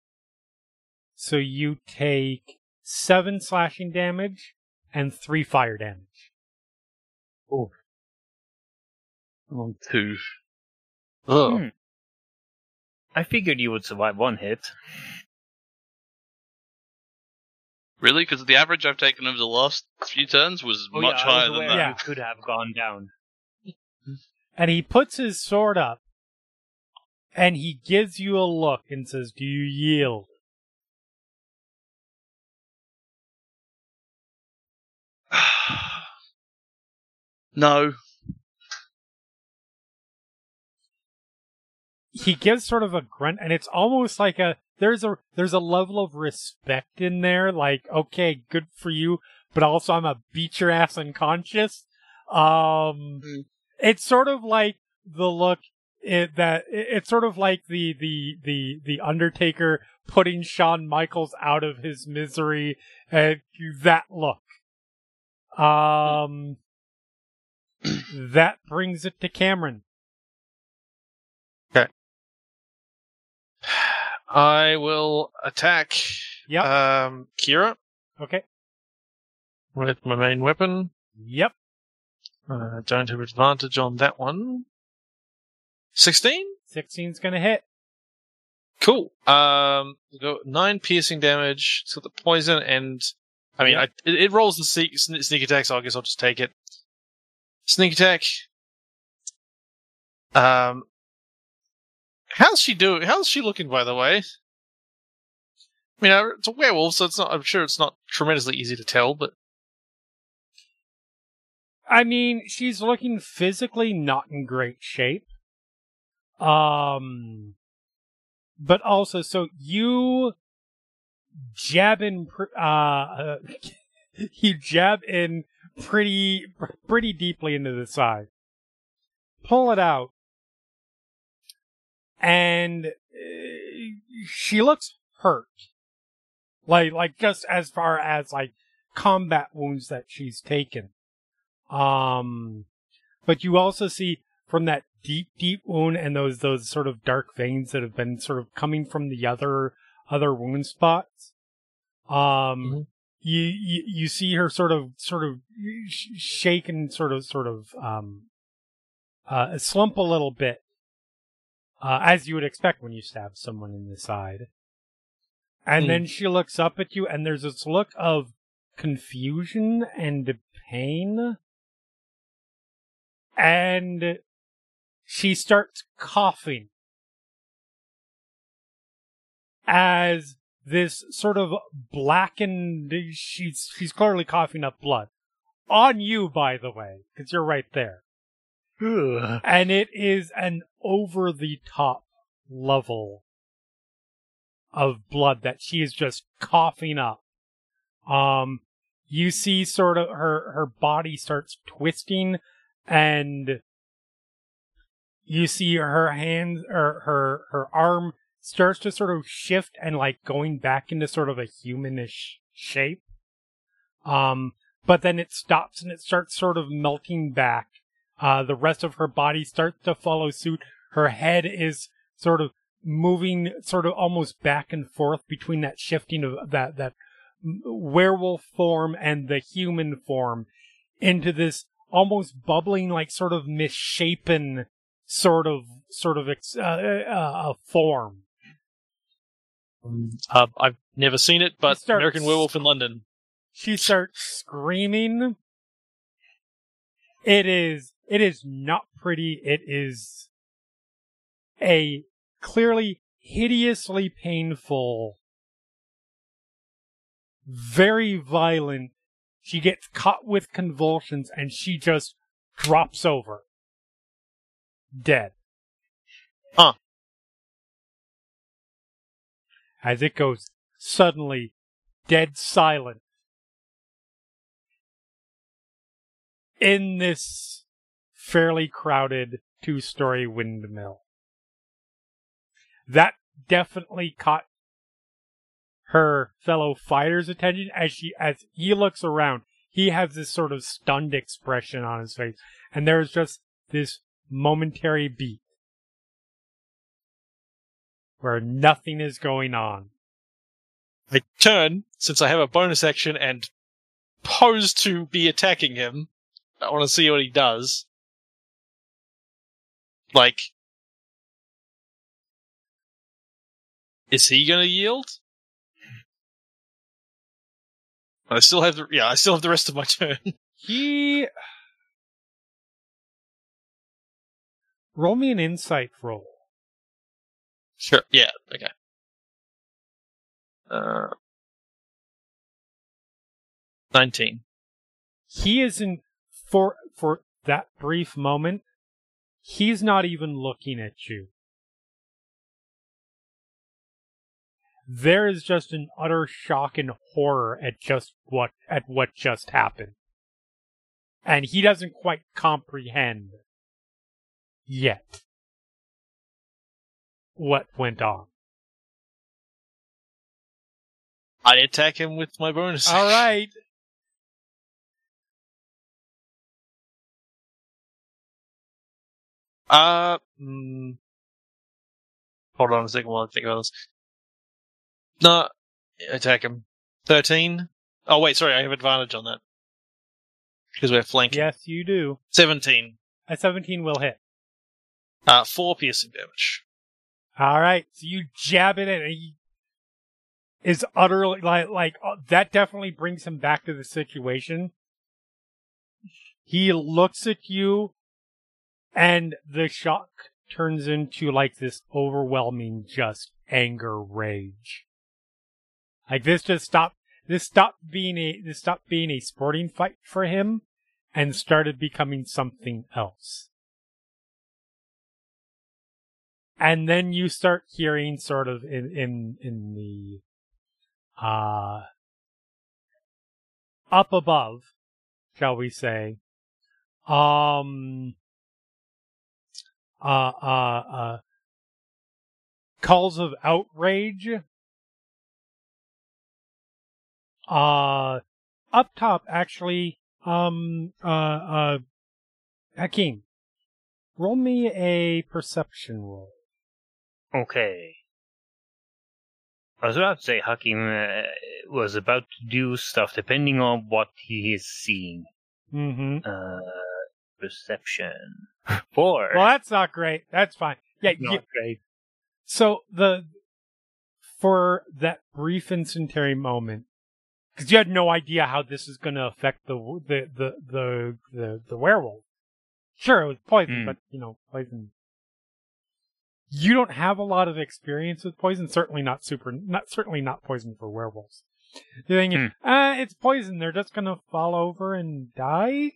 So you take seven slashing damage and three fire damage. I'm on two. Oh, Hmm. I figured you would survive one hit. Really? Because the average I've taken over the last few turns was Oh, much yeah, higher was than that. Yeah. You could have gone down. And he puts his sword up and he gives you a look and says, Do you yield? No. he gives sort of a grunt and it's almost like a there's a there's a level of respect in there like okay good for you but also i'm a beat your ass unconscious um Mm. it's sort of like the look it, that it- it's sort of like the the the the undertaker putting Shawn Michaels out of his misery and that look um that brings it to Kamron Okay. I will attack Yep. um, Kira okay with my main weapon. Yep. Uh, don't have advantage on that one. 16? 16's gonna hit. Cool. Um, we'll go nine piercing damage. It's got the poison, and I mean, Yep. I, it, it rolls the sneak, sne- sneak attack, so I guess I'll just take it. Sneak attack. Um, how's she doing? How's she looking, by the way? I mean, uh, it's a werewolf, so it's not. I'm sure it's not tremendously easy to tell, but I mean, she's looking physically not in great shape. Um, but also, so you jab in, uh, you jab in pretty, pretty deeply into the side. Pull it out. And uh, she looks hurt. Like, like just as far as like combat wounds that she's taken. Um, but you also see from that deep, deep wound and those, those sort of dark veins that have been sort of coming from the other, other wound spots. Um, Mhm. You, you, you see her sort of, sort of shake and sort of, sort of, um, uh, slump a little bit. Uh, as you would expect when you stab someone in the side. And Hmm. then she looks up at you and there's this look of confusion and pain. And she starts coughing as this sort of blackened she's she's clearly coughing up blood. On you by the way because you're right there. And it is an over the top level of blood that she is just coughing up. Um, you see sort of her her body starts twisting and you see her hands or her her arm starts to sort of shift and like going back into sort of a humanish shape. Um but then it stops and it starts sort of melting back. Uh the rest of her body starts to follow suit. Her head is sort of moving sort of almost back and forth between that shifting of that that werewolf form and the human form into this almost bubbling like sort of misshapen sort of sort of ex- uh, uh, uh, form Uh, I've never seen it, but starts- American Werewolf in London. she starts screaming it is it is not pretty it is a clearly hideously painful very violent she gets caught with convulsions and she just drops over dead Huh. As it goes suddenly dead silent in this fairly crowded two story windmill. That definitely caught her fellow fighter's attention as she as he looks around. He has this sort of stunned expression on his face, and there's just this momentary beat where nothing is going on. I turn, since I have a bonus action, and pose to be attacking him. I want to see what he does. Like, is he gonna yield? I still have the yeah, I still have the rest of my turn. He roll me an insight roll. Sure. Yeah. Okay. Uh, nineteen. he isn't for for that brief moment he's not even looking at you there is just an utter shock and horror at just what at what just happened and he doesn't quite comprehend yet what went on I attack him with my bonus. all right Uh, mm, hold on a second while I think about this. No, attack him. 13. Oh, wait, sorry, I have advantage on that. Because we're flanking. yes you do 17. a 17 will hit Uh, 4 piercing damage. All right, so you jab it and he is utterly like like uh, that. Definitely brings him back to the situation. He looks at you, and the shock turns into like this overwhelming, just anger, rage. Like this just stopped. This stopped being a this stopped being a sporting fight for him, and started becoming something else. And then you start hearing sort of in in in the uh up above shall we say um uh uh uh calls of outrage uh up top actually um uh uh Hakim roll me a perception roll Okay. I was about to say Hakim uh, was about to do stuff depending on what he is seeing. mm-hmm Uh, perception. Four. Well, that's not great. That's fine. Yeah. Not you- great. so the for that brief incendiary moment, because you had no idea how this is going to affect the the the the the, the werewolf. Sure, it was poison, Hmm. but you know, poison. You don't have a lot of experience with poison. Certainly not super. Not certainly not poison for werewolves. The thing is, uh, it's poison. They're just going to fall over and die.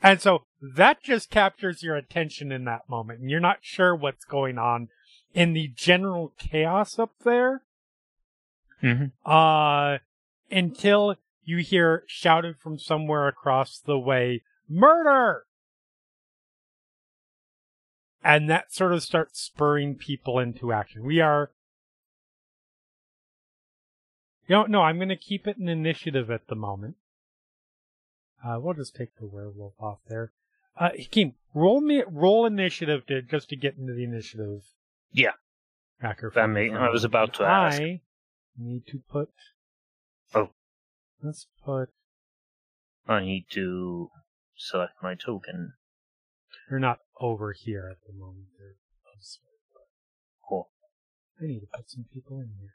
And so that just captures your attention in that moment, and you're not sure what's going on in the general chaos up there. Mhm. Uh, until you hear shouted from somewhere across the way, murder! And that sort of starts spurring people into action. We are. You know, no, I'm going to keep it an initiative at the moment. Uh, we'll just take the werewolf off there. Uh, Hakim, roll me, roll initiative to, just to get into the initiative. Yeah. Tracker. That may- I was about to ask. I need to put. Oh. Let's put. I need to select my token. You're not over here at the moment. They're elsewhere. Cool. I need to put some people in here.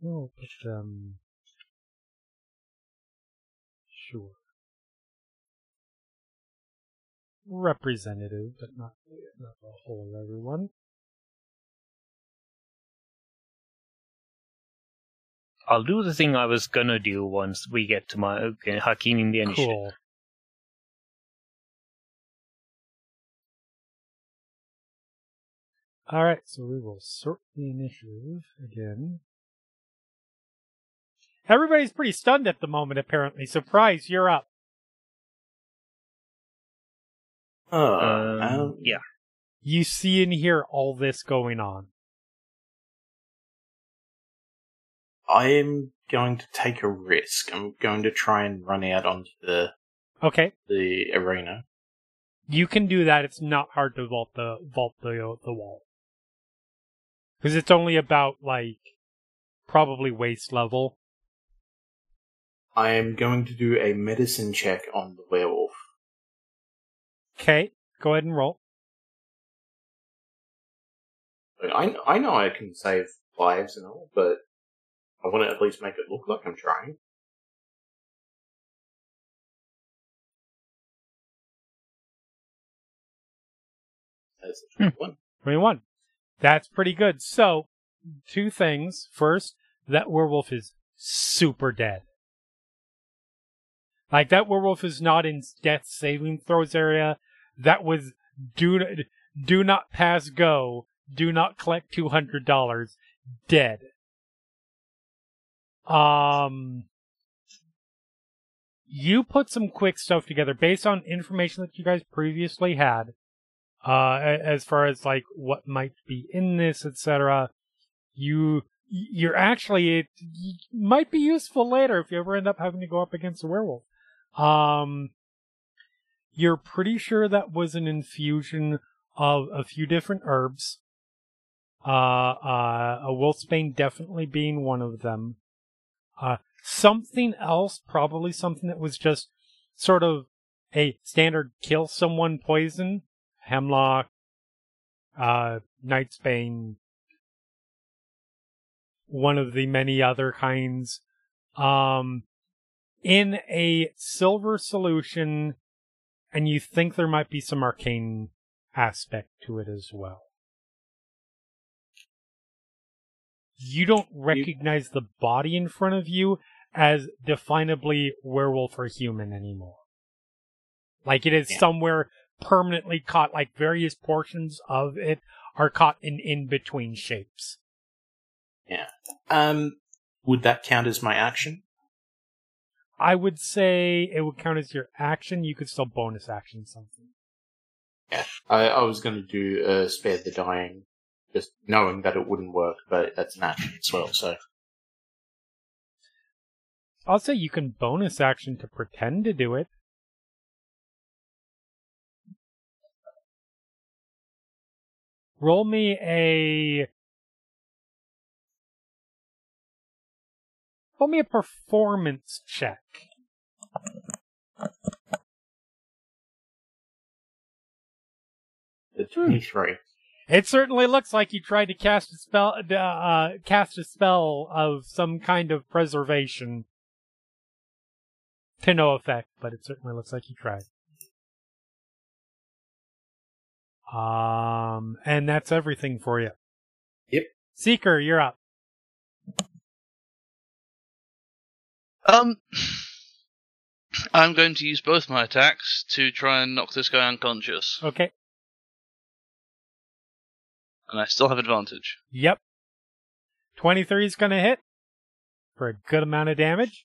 We'll put them. Sure. Representative, but not, not the whole of everyone. I'll do the thing I was gonna do once we get to my okay, Hakim in the initiative. Cool. Alright, so we will sort the initiative again. Everybody's pretty stunned at the moment, apparently. Surprise, you're up. Oh, Um, um, yeah. You see and hear all this going on. I am going to take a risk. I'm going to try and run out onto the Okay, the arena. you can do that. It's not hard to vault the vault the the wall because it's only about like probably waist level. I am going to do a medicine check on the werewolf. Okay, go ahead and roll. I I know I can save lives and all, but I want to at least make it look like I'm trying. That's Hmm. a one. 21. That's pretty good. So, two things. First, that werewolf is super dead. Like, that werewolf is not in death saving throws area. That was do, do not pass go. Do not collect $200. Dead. Um, you put some quick stuff together based on information that you guys previously had uh as far as like what might be in this etc you you're actually it might be useful later if you ever end up having to go up against a werewolf. Um you're pretty sure that was an infusion of a few different herbs. Uh uh a wolfsbane definitely being one of them. Uh something else probably something that was just sort of a standard kill someone poison hemlock, uh, Knight's Bane, one of the many other kinds, um, in a silver solution, and you think there might be some arcane aspect to it as well. You don't recognize the body in front of you as definably werewolf or human anymore. Like it is Yeah. somewhere permanently caught, like various portions of it are caught in in between shapes. Yeah. Um, would that count as my action? I would say it would count as your action. You could still bonus action something. Yeah, I, I was going to do uh, spare the dying, just knowing that it wouldn't work, but that's an action as well. So I'll say you can bonus action to pretend to do it. Roll me a. Roll me a performance check. the twenty-three. It certainly looks like you tried to cast a spell, uh, uh, cast a spell of some kind of preservation. To no effect, but it certainly looks like you tried. Um, and that's everything for you. Yep. Seeker, you're up. Um, I'm going to use both my attacks to try and knock this guy unconscious, Okay. and I still have advantage. Yep. 23 is gonna hit. for a good amount of damage.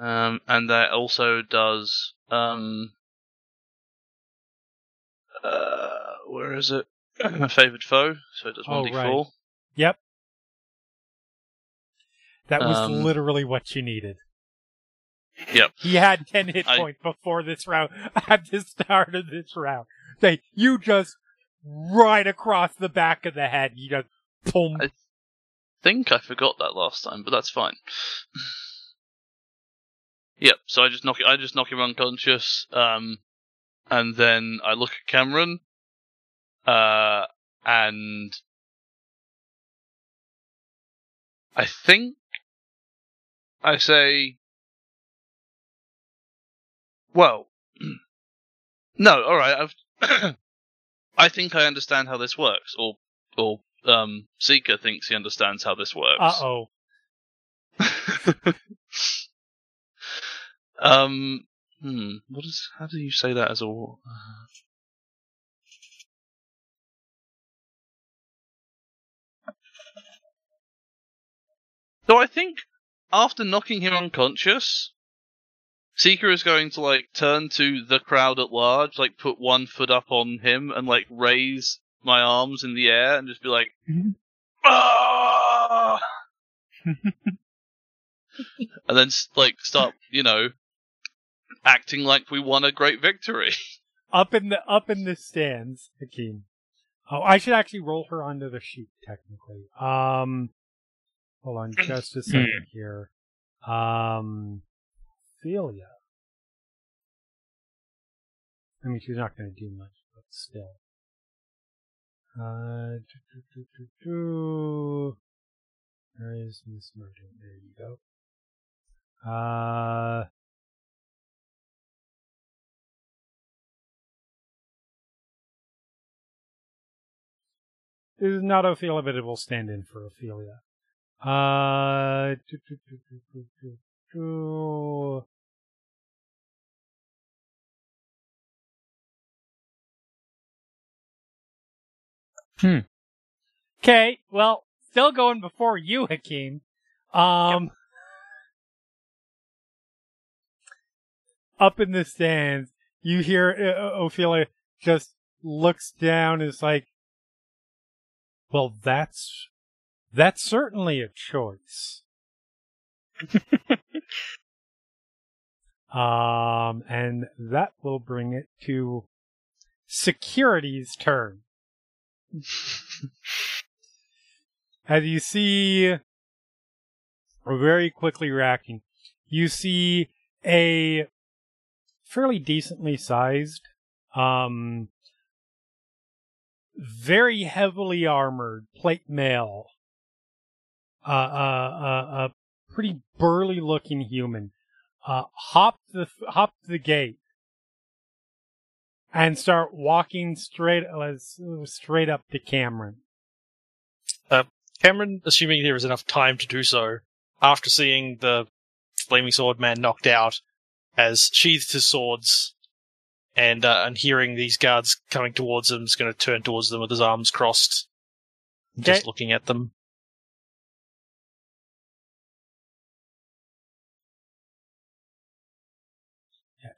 Um, and that also does um, uh, where is it? My favored foe, so it does Oh, one d right. four. Yep. That was Um, literally what you needed. Yep. He had 10 hit I- points before this round, at the start of this round. They, you just right across the back of the head, you just boom. I think I forgot that last time, but that's fine. yep. So I just knock I just knock him unconscious, um, and then I look at Kamron, uh, and I think I say, well, no, all right. I've I think I understand how this works, or or um, Seeker thinks he understands how this works. Uh oh. um, hmm, what is? How do you say that as a? Uh, so I think after knocking him unconscious, Seeker is going to like turn to the crowd at large, like put one foot up on him and like raise my arms in the air and just be like, ah! and then like start, you know, acting like we won a great victory. Up in the, up in the stands, Hakim. Oh, I should actually roll her onto the sheet, technically. Um, hold on just a second here. Um, Celia. I mean, she's not going to do much, but still. Uh, do, do, do, do, do. Where is Miss Merton? There you go. Uh, is not Ophelia, but it will stand in for Ophelia. Uh. Hmm. Okay, well, still going before you, Hakim. Um, up in the stands, you hear uh, Ophelia just looks down is like, well, that's, that's certainly a choice. um, and that will bring it to security's turn. As you see, very quickly reacting, you see a fairly decently sized, um, very heavily armored plate mail, uh, uh, uh, a pretty burly looking human, uh, hop the, hop the gate and start walking straight, uh, straight up to Kamron. Kamron, assuming there is enough time to do so, after seeing the flaming sword man knocked out, has sheathed his swords, and uh, and hearing these guards coming towards him, is going to turn towards them with his arms crossed, just looking at them.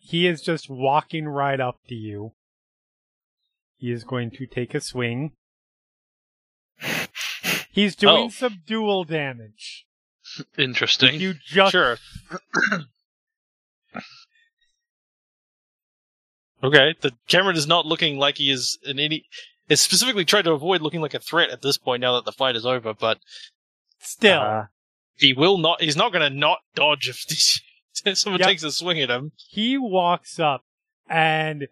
He is just walking right up to you. He is going to take a swing. He's doing Oh. some dual damage. Interesting. You just Sure. Okay, the Kamron is not looking like he is in any. Is specifically trying to avoid looking like a threat at this point. Now that the fight is over, but still. Uh, he will not. He's not going to not dodge if, this, if someone Yep. takes a swing at him. he walks up and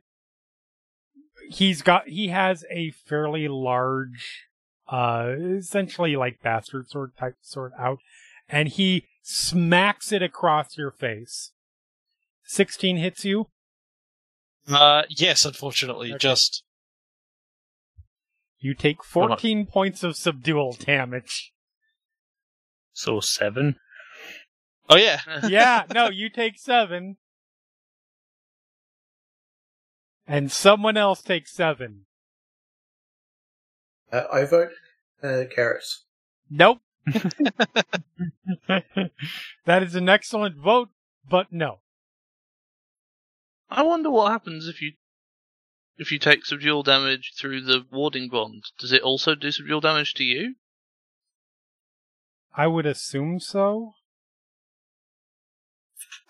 he's got he has a fairly large uh essentially like bastard sword type sword out and he smacks it across your face 16 hits you Uh, yes, unfortunately, Okay. just you take 14 points of subdual damage so seven. oh yeah. yeah no you take 7 and someone else takes 7 Uh, I vote uh, Keres. nope that is an excellent vote, but no. I wonder what happens if you if you take subdual damage through the warding bond. Does it also do subdual damage to you? I would assume so.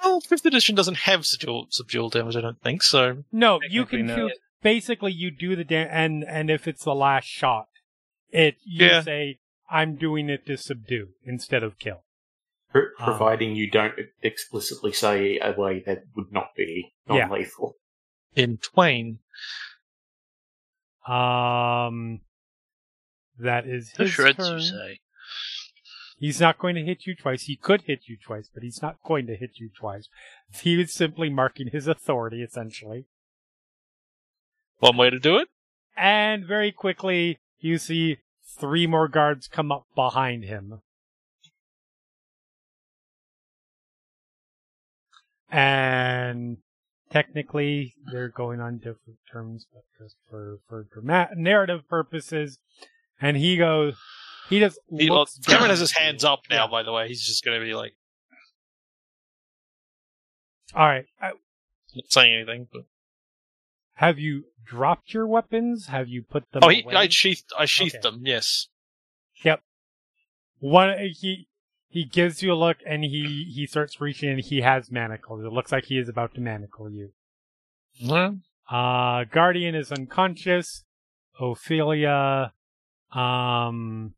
Well, fifth edition doesn't have subdual, subdual damage, I don't think. So No, you can no. feel, basically you do the damage, and and if it's the last shot, it you Yeah. say I'm doing it to subdue instead of kill. Pro- Ah. providing you don't explicitly say a way that would not be Yeah. non-lethal. in Twain, Um, that is The his shreds, turn. you say? He's not going to hit you twice. He could hit you twice, but he's not going to hit you twice. He is simply marking his authority, essentially. one way to do it. And very quickly, you see three more guards come up behind him. And technically, they're going on different terms, but just for, for drama- narrative purposes. And he goes, he just He, well, looks Kamron has his hands up now. Yeah. By the way, he's just going to be like All right. Uh, not saying anything. But Have you dropped your weapons? Have you put them oh, he? I sheathed. I sheathed Okay. them. Yes. Yep. One he he gives you a look and he he starts reaching and he has manacles. It looks like he is about to manacle you. Uh Guardian is unconscious. Ophelia um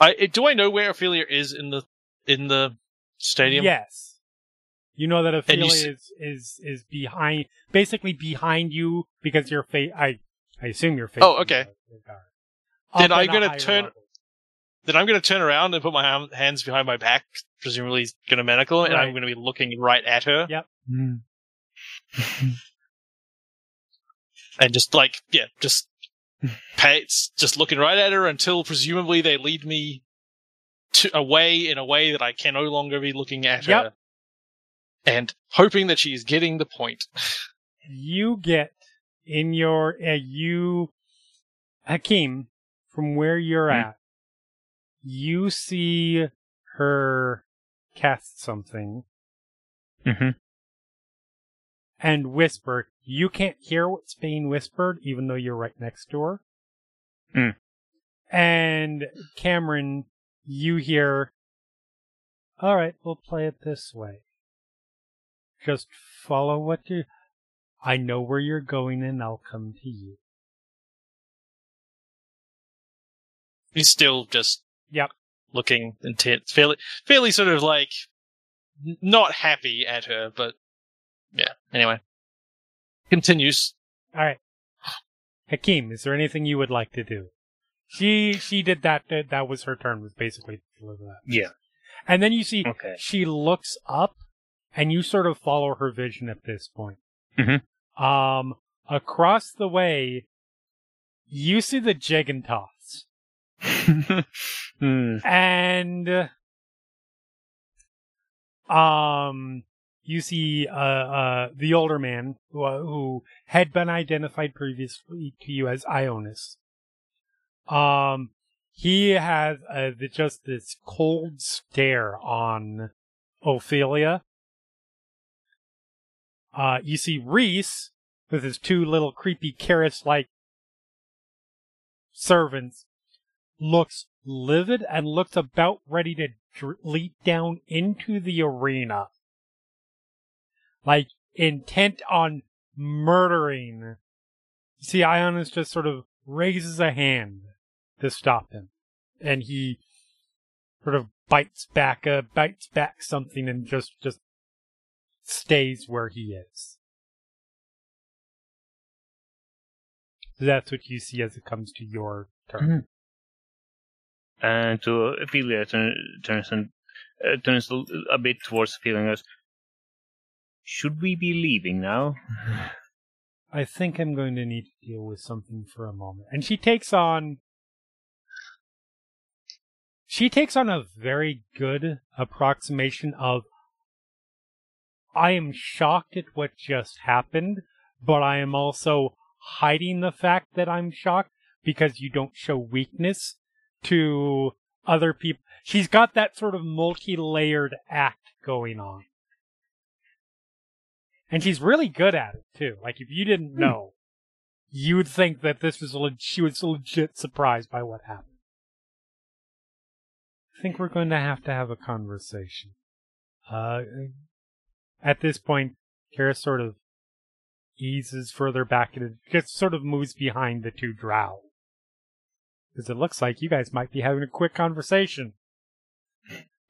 I do I know where Ophelia is in the in the stadium? Yes. You know that Ophelia s- is is is behind basically behind you because you're fa- I I assume you're facing Oh, okay. the- the guard. Then I'm gonna turn- level. Then I'm going to turn around and put my hands behind my back. Presumably, going to manacle him, and I'm going to be looking right at her Yep. and just like yeah, just pay, it's just looking right at her until presumably they lead me to away in a way that I can no longer be looking at Yep. her, and hoping that she's getting the point. you get in your uh, you Hakim from where you're Hmm. at you see her cast something Mm-hmm. and whisper you can't hear what's being whispered even though you're right next to her Hmm. and Kamron you hear all right we'll play it this way just follow what you I know where you're going and I'll come to you. He's still just Yep. looking intense, fairly, fairly sort of like not happy at her, but yeah. Anyway, continues. All right. Hakim, is there anything you would like to do? She she did that. That, that was her turn. Was basically to deliver that. Yeah. And then you see Okay. she looks up, and you sort of follow her vision at this point. Mhm. Um, across the way, you see the Gigantoths, Hmm. and um, you see uh uh the older man who, uh, who had been identified previously to you as Ionis. Um, he has uh, the, just this cold stare on Ophelia. Uh, you see Reese with his two little creepy Karis-like servants looks livid and looks about ready to dr- leap down into the arena. Like, intent on murdering. See, Ionis just sort of raises a hand to stop him. And he sort of bites back, uh, bites back something and just, just stays where he is. That's what you see as it comes to your turn. And to Ophelia turn, turns and uh, turns a, bit towards and goes, "Should we be leaving now?" I think I'm going to need to deal with something for a moment. And she takes on. She takes on a very good approximation of. I am shocked at what just happened, but I am also hiding the fact that I'm shocked because you don't show weakness to other people. She's got that sort of multi-layered act going on. And she's really good at it too. Like if you didn't know, you would think that this was leg- she was legit surprised by what happened. I think we're going to have to have a conversation. Uh, at this point, Kara sort of eases further back and gets sort of moves behind the two drow. Because it looks like you guys might be having a quick conversation.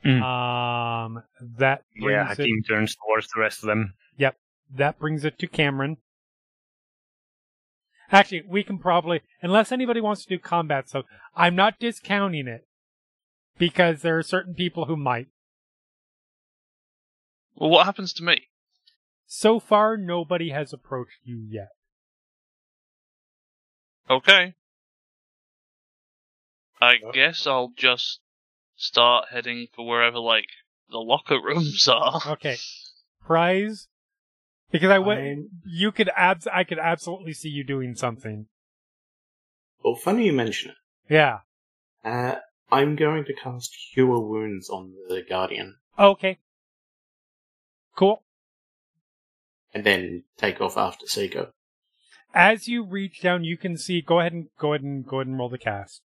Mm. Um, that brings Yeah, it, turns towards the rest of them. Yep, that brings it to Kamron. Actually, we can probably, unless anybody wants to do combat stuff, I'm not discounting it because there are certain people who might. Well, what happens to me? So far, nobody has approached you yet. Okay. I guess I'll just start heading for wherever, like, the locker rooms are. Okay. Prize? Because I would, I'm- you could abs, I could absolutely see you doing something. Well, funny you mention it. Yeah. Uh, I'm going to cast Cure Wounds on the Guardian, Okay. Cool. and then take off after Seeker. As you reach down, you can see, go ahead and, go ahead and, go ahead and roll the cast.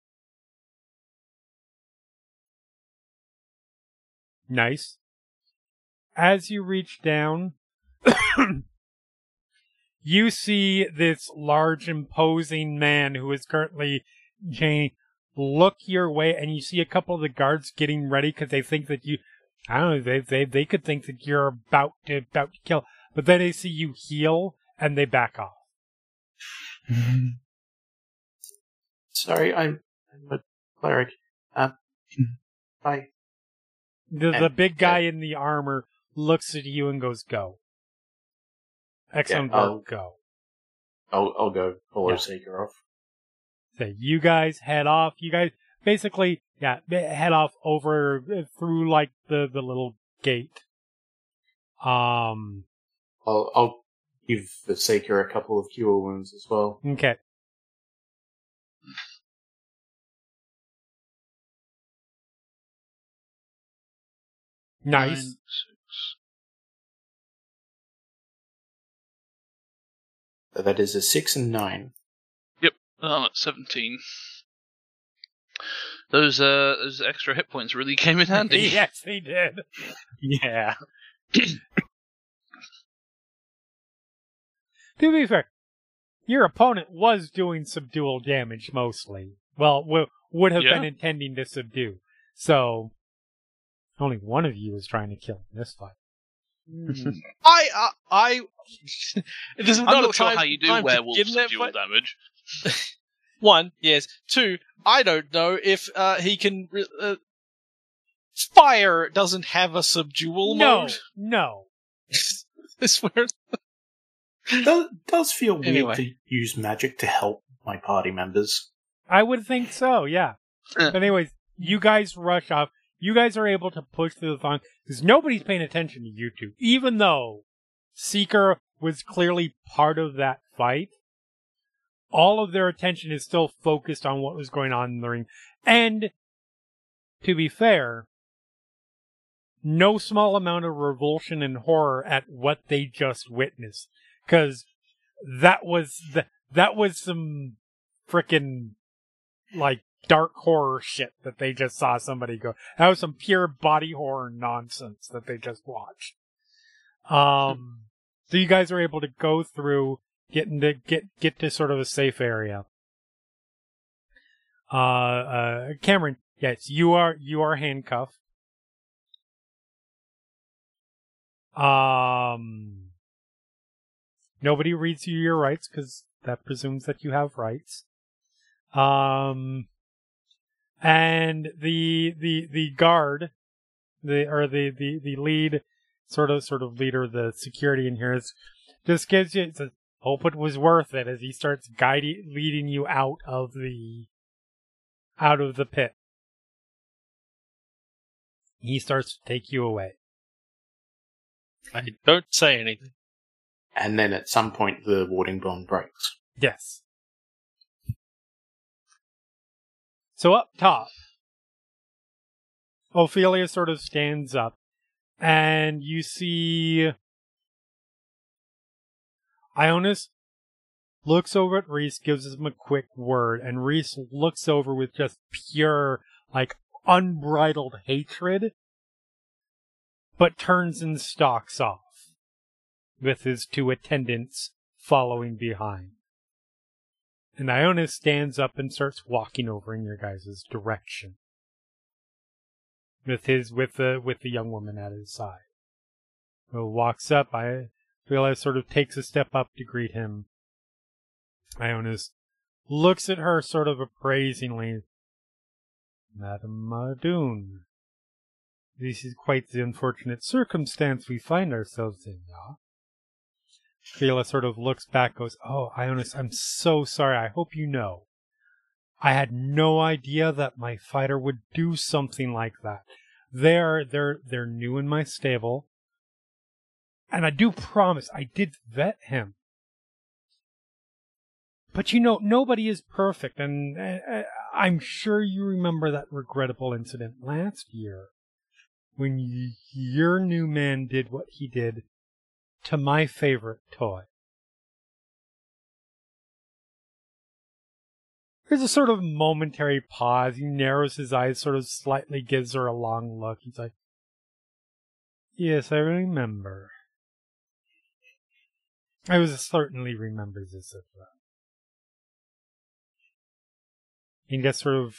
Nice. As you reach down, you see this large, imposing man who is currently chained look your way, and you see a couple of the guards getting ready because they think that you, I don't know, they, they, they could think that you're about to, about to kill, but then they see you heal and they back off. Sorry, I'm, I'm a cleric. Uh, bye. The, And- the big guy in the armor looks at you and goes, go. Excellent Yeah, go. I'll, I'll go follow Yeah. Seeker off. So you guys head off. You guys basically, yeah, head off over uh, through like the, the little gate. Um, I'll, I'll give the Seeker a couple of Cure Wounds as well. okay. Nice. Nine, six. That is a 6 and 9. Yep, I'm at 17. Those, uh, those extra hit points really came in handy. yes, they did. Yeah. To be fair, your opponent was doing subdual damage mostly. Well, w- would have Yeah. been intending to subdue. So, only one of you is trying to kill in this fight. I, I, I this is I'm not, not, a sure how you do time to werewolf begin dual fight. damage. One, yes. Two, I don't know if uh, he can. re- Uh, fire doesn't have a subdual no, mode. no. this where does, does feel Anyway. weird to use magic to help my party members. I would think so, yeah. Eh. but anyways, you guys rush off. You guys are able to push through the thong because nobody's paying attention to you two, even though Seeker was clearly part of that fight. All of their attention is still focused on what was going on in the ring. And to be fair, no small amount of revulsion and horror at what they just witnessed. Cause that was the, that was some frickin' like dark horror shit that they just saw somebody go. That was some pure body horror nonsense that they just watched. Um, so you guys are able to go through, get into, get, get to sort of a safe area. Uh, uh, Kamron, yes, you are, you are handcuffed. Um, nobody reads you your rights because that presumes that you have rights. Um, and the the the guard, the or the the the lead, sort of sort of leader, of the security in here is just gives you. Says, Hope it was worth it as he starts guiding, leading you out of the out of the pit. He starts to take you away. I don't say anything. And then at some point the warding bond breaks. Yes. So up top, Ophelia sort of stands up, and you see Ionis looks over at Reese, gives him a quick word, and Reese looks over with just pure, like, unbridled hatred, but turns and stalks off, with his two attendants following behind. And Ionis stands up and starts walking over in your guys' direction. With his with the with the young woman at his side. Who walks up, I Realize sort of takes a step up to greet him. Ionis looks at her sort of appraisingly. Madame Mardoon, this is quite the unfortunate circumstance we find ourselves in, yeah? Fela sort of looks back, goes, Oh, Ionis, I'm so sorry. I hope you know. I had no idea that my fighter would do something like that. They're they're they're new in my stable. And I do promise I did vet him. But you know, nobody is perfect, and uh, I'm sure you remember that regrettable incident last year when your new man did what he did to my favorite toy. There's a sort of momentary pause. He narrows his eyes, sort of slightly gives her a long look. He's like, Yes, I remember. I was certainly remember this of that. And just sort of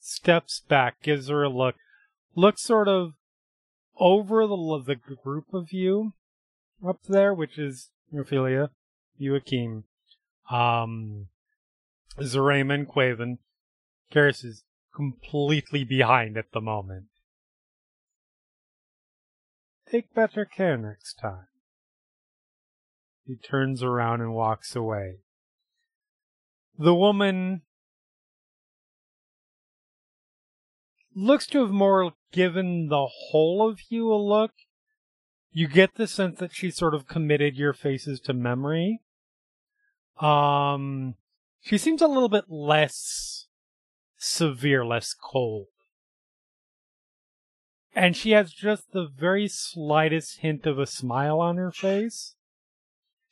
steps back, gives her a look, looks sort of over the the group of you up there, which is Ophelia, Joachim, um, Zarayman, Quaven. Karis is completely behind at the moment. Take better care next time. He turns around and walks away. The woman looks to have more given the whole of you a look. You get the sense that she sort of committed your faces to memory. Um, she seems a little bit less severe, less cold. And she has just the very slightest hint of a smile on her face.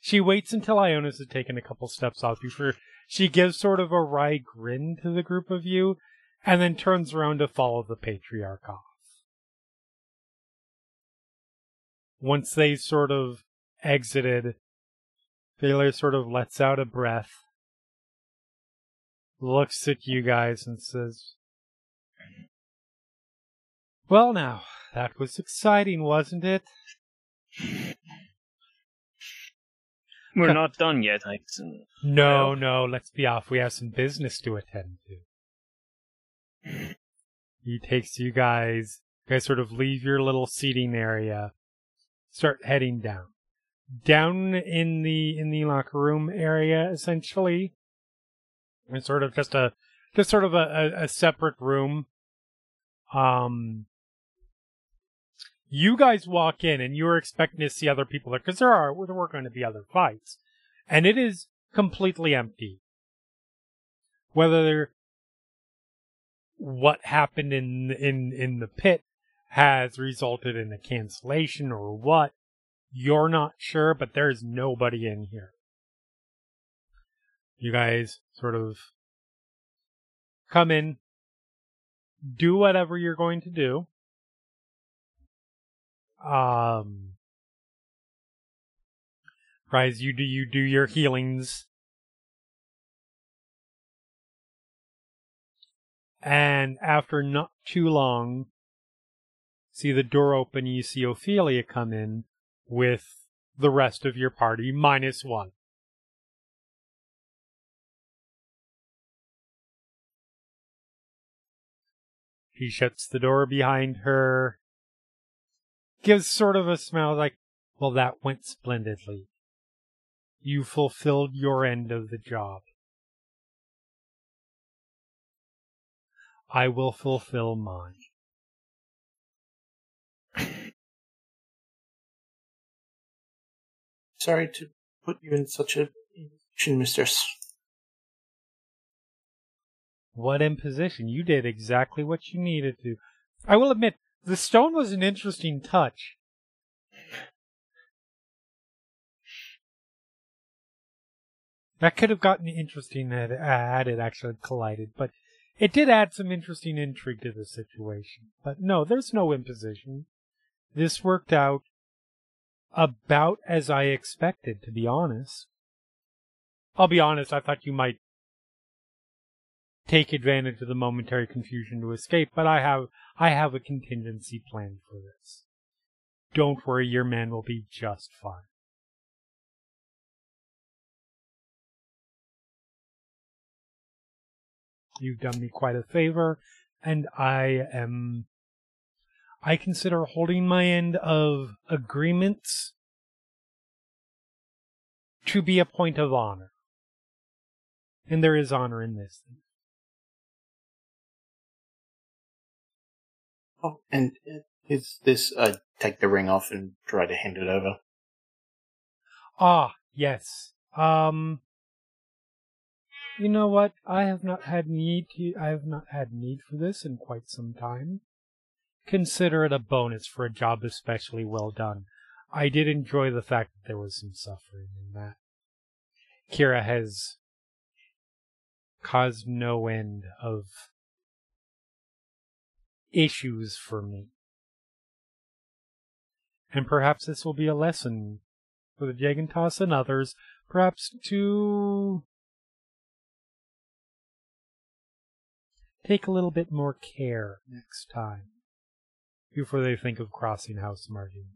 She waits until Ionis has taken a couple steps off before she gives sort of a wry grin to the group of you, and then turns around to follow the patriarch off. Once they sort of exited, Baylor sort of lets out a breath, looks at you guys, and says, Well, now, that was exciting, wasn't it? We're not done yet, I No, no, let's be off. We have some business to attend to. He takes you guys, you guys sort of leave your little seating area, start heading down. Down in the, in the locker room area, essentially. It's sort of just a, just sort of a, a, a separate room. Um, you guys walk in and you're expecting to see other people there because there are there were going to be other fights, and it is completely empty. Whether what happened in in in the pit has resulted in a cancellation or what, you're not sure, but there's nobody in here. You guys sort of come in, do whatever you're going to do um Rise, you do you do your healings. And after not too long, see the door open, you see Ophelia come in with the rest of your party, minus one. He shuts the door behind her gives sort of a smile like, well, that went splendidly. You fulfilled your end of the job. I will fulfill mine. Sorry to put you in such a position, mistress. What imposition? You did exactly what you needed to. I will admit, the stone was an interesting touch. That could have gotten interesting had, had it actually collided, but it did add some interesting intrigue to the situation. But no, there's no imposition. This worked out about as I expected, to be honest. I'll be honest, I thought you might take advantage of the momentary confusion to escape, but I have I have a contingency plan for this. Don't worry, your man will be just fine. You've done me quite a favor, and I am I consider holding my end of agreements to be a point of honor. And there is honor in this. Oh, and uh, is this? I take the ring off and try to hand it over. Ah, yes. Um, you know what? I have not had need to, I have not had need for this in quite some time. Consider it a bonus for a job especially well done. I did enjoy the fact that there was some suffering in that. Kira has caused no end of issues for me. And perhaps this will be a lesson for the Jagantas and others, perhaps to take a little bit more care next time before they think of crossing House Martin.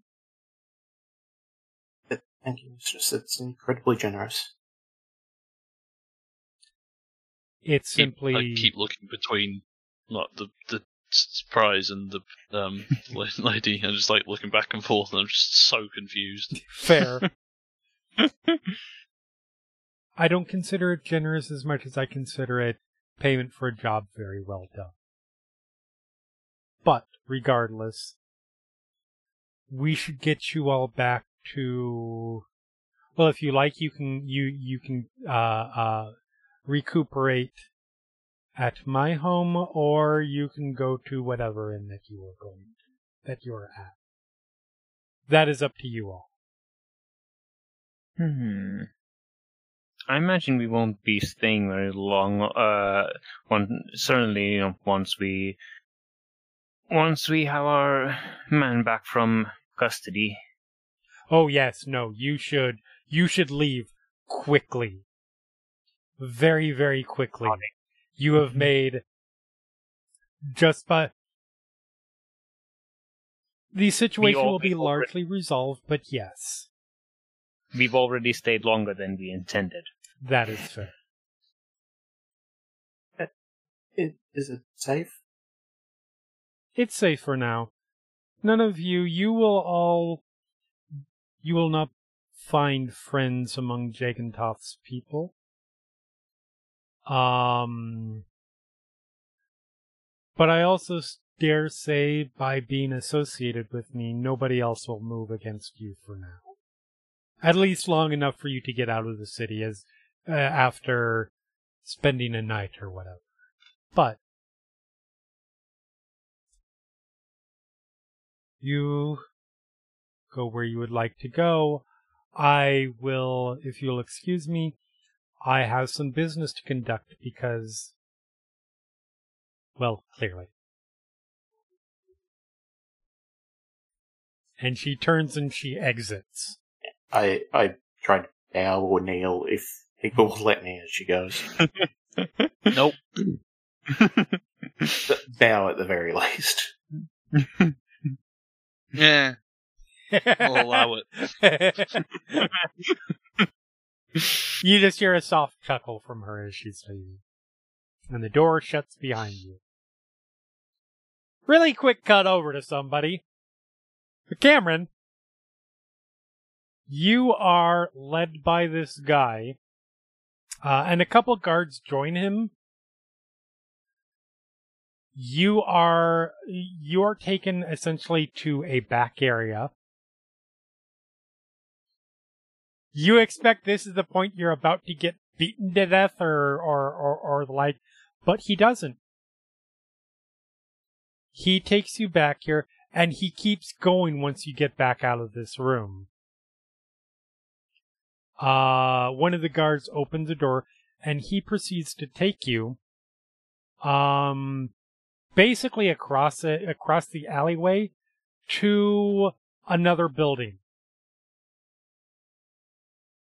Thank you, Mistress. It's incredibly generous. It's simply I keep looking between like the the surprise and the um lady. I'm just like looking back and forth, and I'm just so confused. fair. I don't consider it generous as much as I consider it payment for a job very well done. But regardless, we should get you all back to well if you like you can you you can uh uh recuperate at my home or you can go to whatever inn that you are going to that you are at. That is up to you all. Hmm. I imagine we won't be staying very long. Uh, one certainly, you know, once we once we have our man back from custody. Oh yes, no, you should you should leave quickly. Very, very quickly. You have mm-hmm. made just by the situation will be already- largely resolved, but yes, We've already stayed longer than we intended. that is fair. Uh, is it safe? It's safe for now. None of you, you will all, you will not find friends among Jagantoth's people. Um, but I also dare say by being associated with me, nobody else will move against you for now. At least long enough for you to get out of the city as, uh, after spending a night or whatever. But, you go where you would like to go. I will, if you'll excuse me, I have some business to conduct because, well, clearly. And she turns and she exits. I I try to bow or kneel if people will let me as she goes. nope. Bow at the very least. Yeah, I'll allow it. you just hear a soft chuckle from her as she's leaving. And the door shuts behind you. Really quick cut over to somebody. Kamron, you are led by this guy, uh, and a couple guards join him. You are you are taken essentially to a back area. You expect this is the point you're about to get beaten to death or or or, or the like, but he doesn't. He takes you back here, and he keeps going once you get back out of this room. Uh, one of the guards opens the door, and he proceeds to take you, um, basically across it, across the alleyway to another building.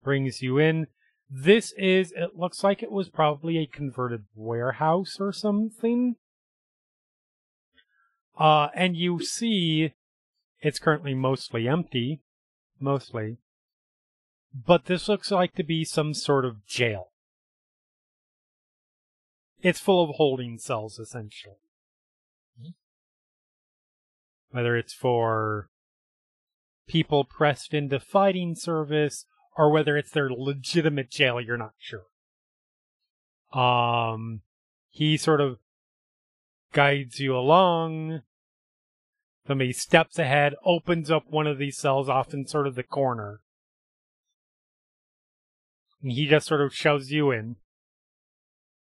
Brings you in. This is, it looks like it was probably a converted warehouse or something. Uh, and you see it's currently mostly empty. Mostly. But this looks like to be some sort of jail. It's full of holding cells, essentially. Whether it's for people pressed into fighting service or whether it's their legitimate jail, you're not sure. Um, he sort of guides you along. Somebody steps ahead, opens up one of these cells off in sort of the corner. And he just sort of shoves you in.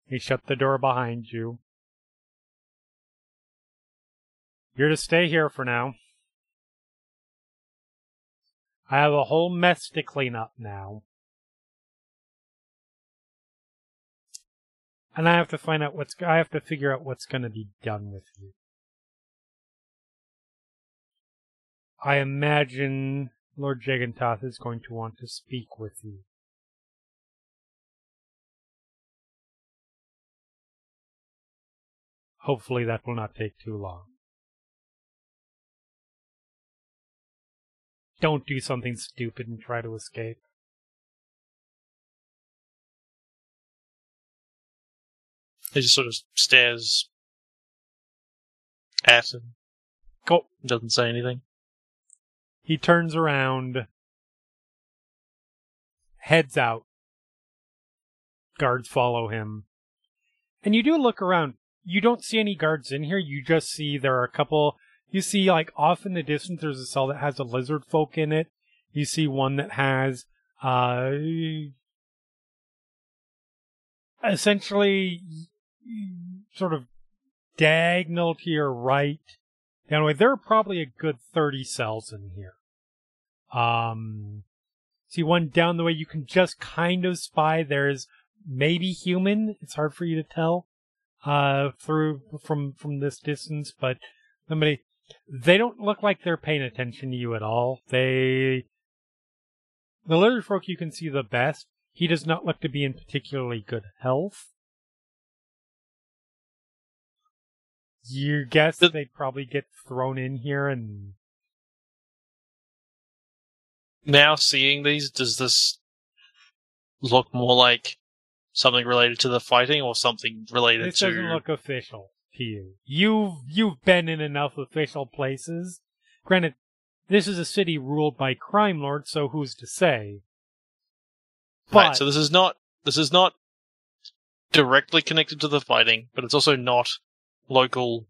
He shut the door behind you. You're to stay here for now. I have a whole mess to clean up now. And I have to find out what's, I have to figure out what's gonna be done with you. I imagine Lord Jagantoth is going to want to speak with you. Hopefully that will not take too long. Don't do something stupid and try to escape. He just sort of stares at him. Doesn't say anything. He turns around, heads out. Guards follow him. And you do look around. You don't see any guards in here. You just see there are a couple. You see, like, off in the distance, there's a cell that has a lizard folk in it. You see one that has, uh, essentially sort of diagonal to your right. Anyway, there are probably a good 30 cells in here. Um, see one down the way you can just kind of spy there's maybe human. It's hard for you to tell, uh, through, from, from this distance, but somebody, they don't look like they're paying attention to you at all. They, the lizard folk you can see the best. He does not look to be in particularly good health. You guess The- they'd probably get thrown in here and Now seeing these, does this look more like something related to the fighting or something related this to doesn't look official to you. You've you've been in enough official places. Granted, this is a city ruled by crime lords, so who's to say? But Right, so this is not this is not directly connected to the fighting, but it's also not local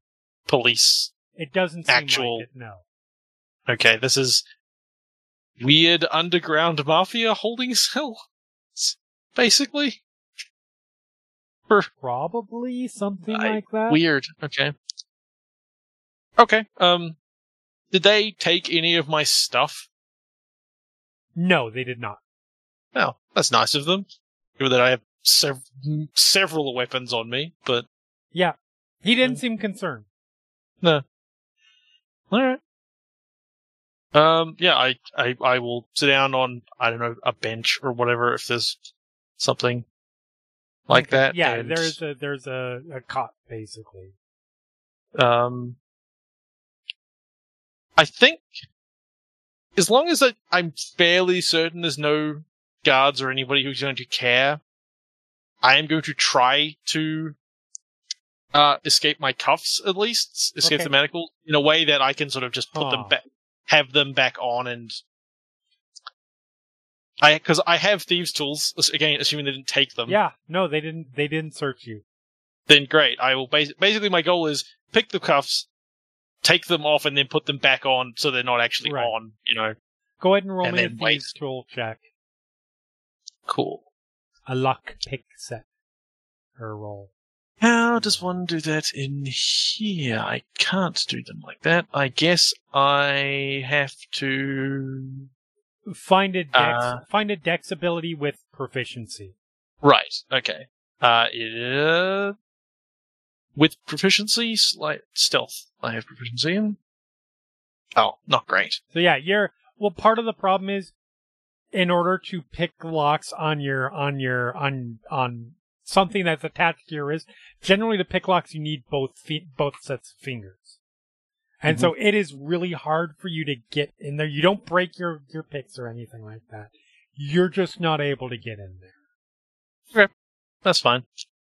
police. it doesn't seem actual- like it. No. Okay, this is weird underground mafia holding cells, basically. Probably something I- like that. Weird. Okay. Okay. Um, did they take any of my stuff? No, they did not. Well, that's nice of them. Given that I have sev- several weapons on me, but Yeah. He didn't seem concerned. no. All right. Um. Yeah. I. I. I will sit down on. I don't know a bench or whatever if there's something like that. Yeah, and, there's a there's a, a cot basically. Um. I think as long as I, I'm fairly certain there's no guards or anybody who's going to care, I am going to try to uh, escape my cuffs at least, escape Okay. the manacles in a way that I can sort of just put Huh. them back, have them back on, and I because I have thieves' tools again, assuming they didn't take them. Yeah, no, they didn't they didn't search you. Then great. I will bas- basically my goal is pick the cuffs, take them off, and then put them back on so they're not actually Right. on. You know, Go ahead and roll And me a then wait. thieves tool check. cool. A luck pick set. Or roll. How does one do that in here? I can't do them like that. I guess I have to. Find a dex, Uh, find a dex ability with proficiency. Right. Okay. Uh, uh with proficiency, slight stealth. I have proficiency in. Oh, not great. So yeah, you're well. Part of the problem is, in order to pick locks on your on your on on something that's attached to your wrist, generally to pick locks you need both feet, both sets of fingers, and so it is really hard for you to get in there. You don't break your your picks or anything like that. You're just not able to get in there. That's fine.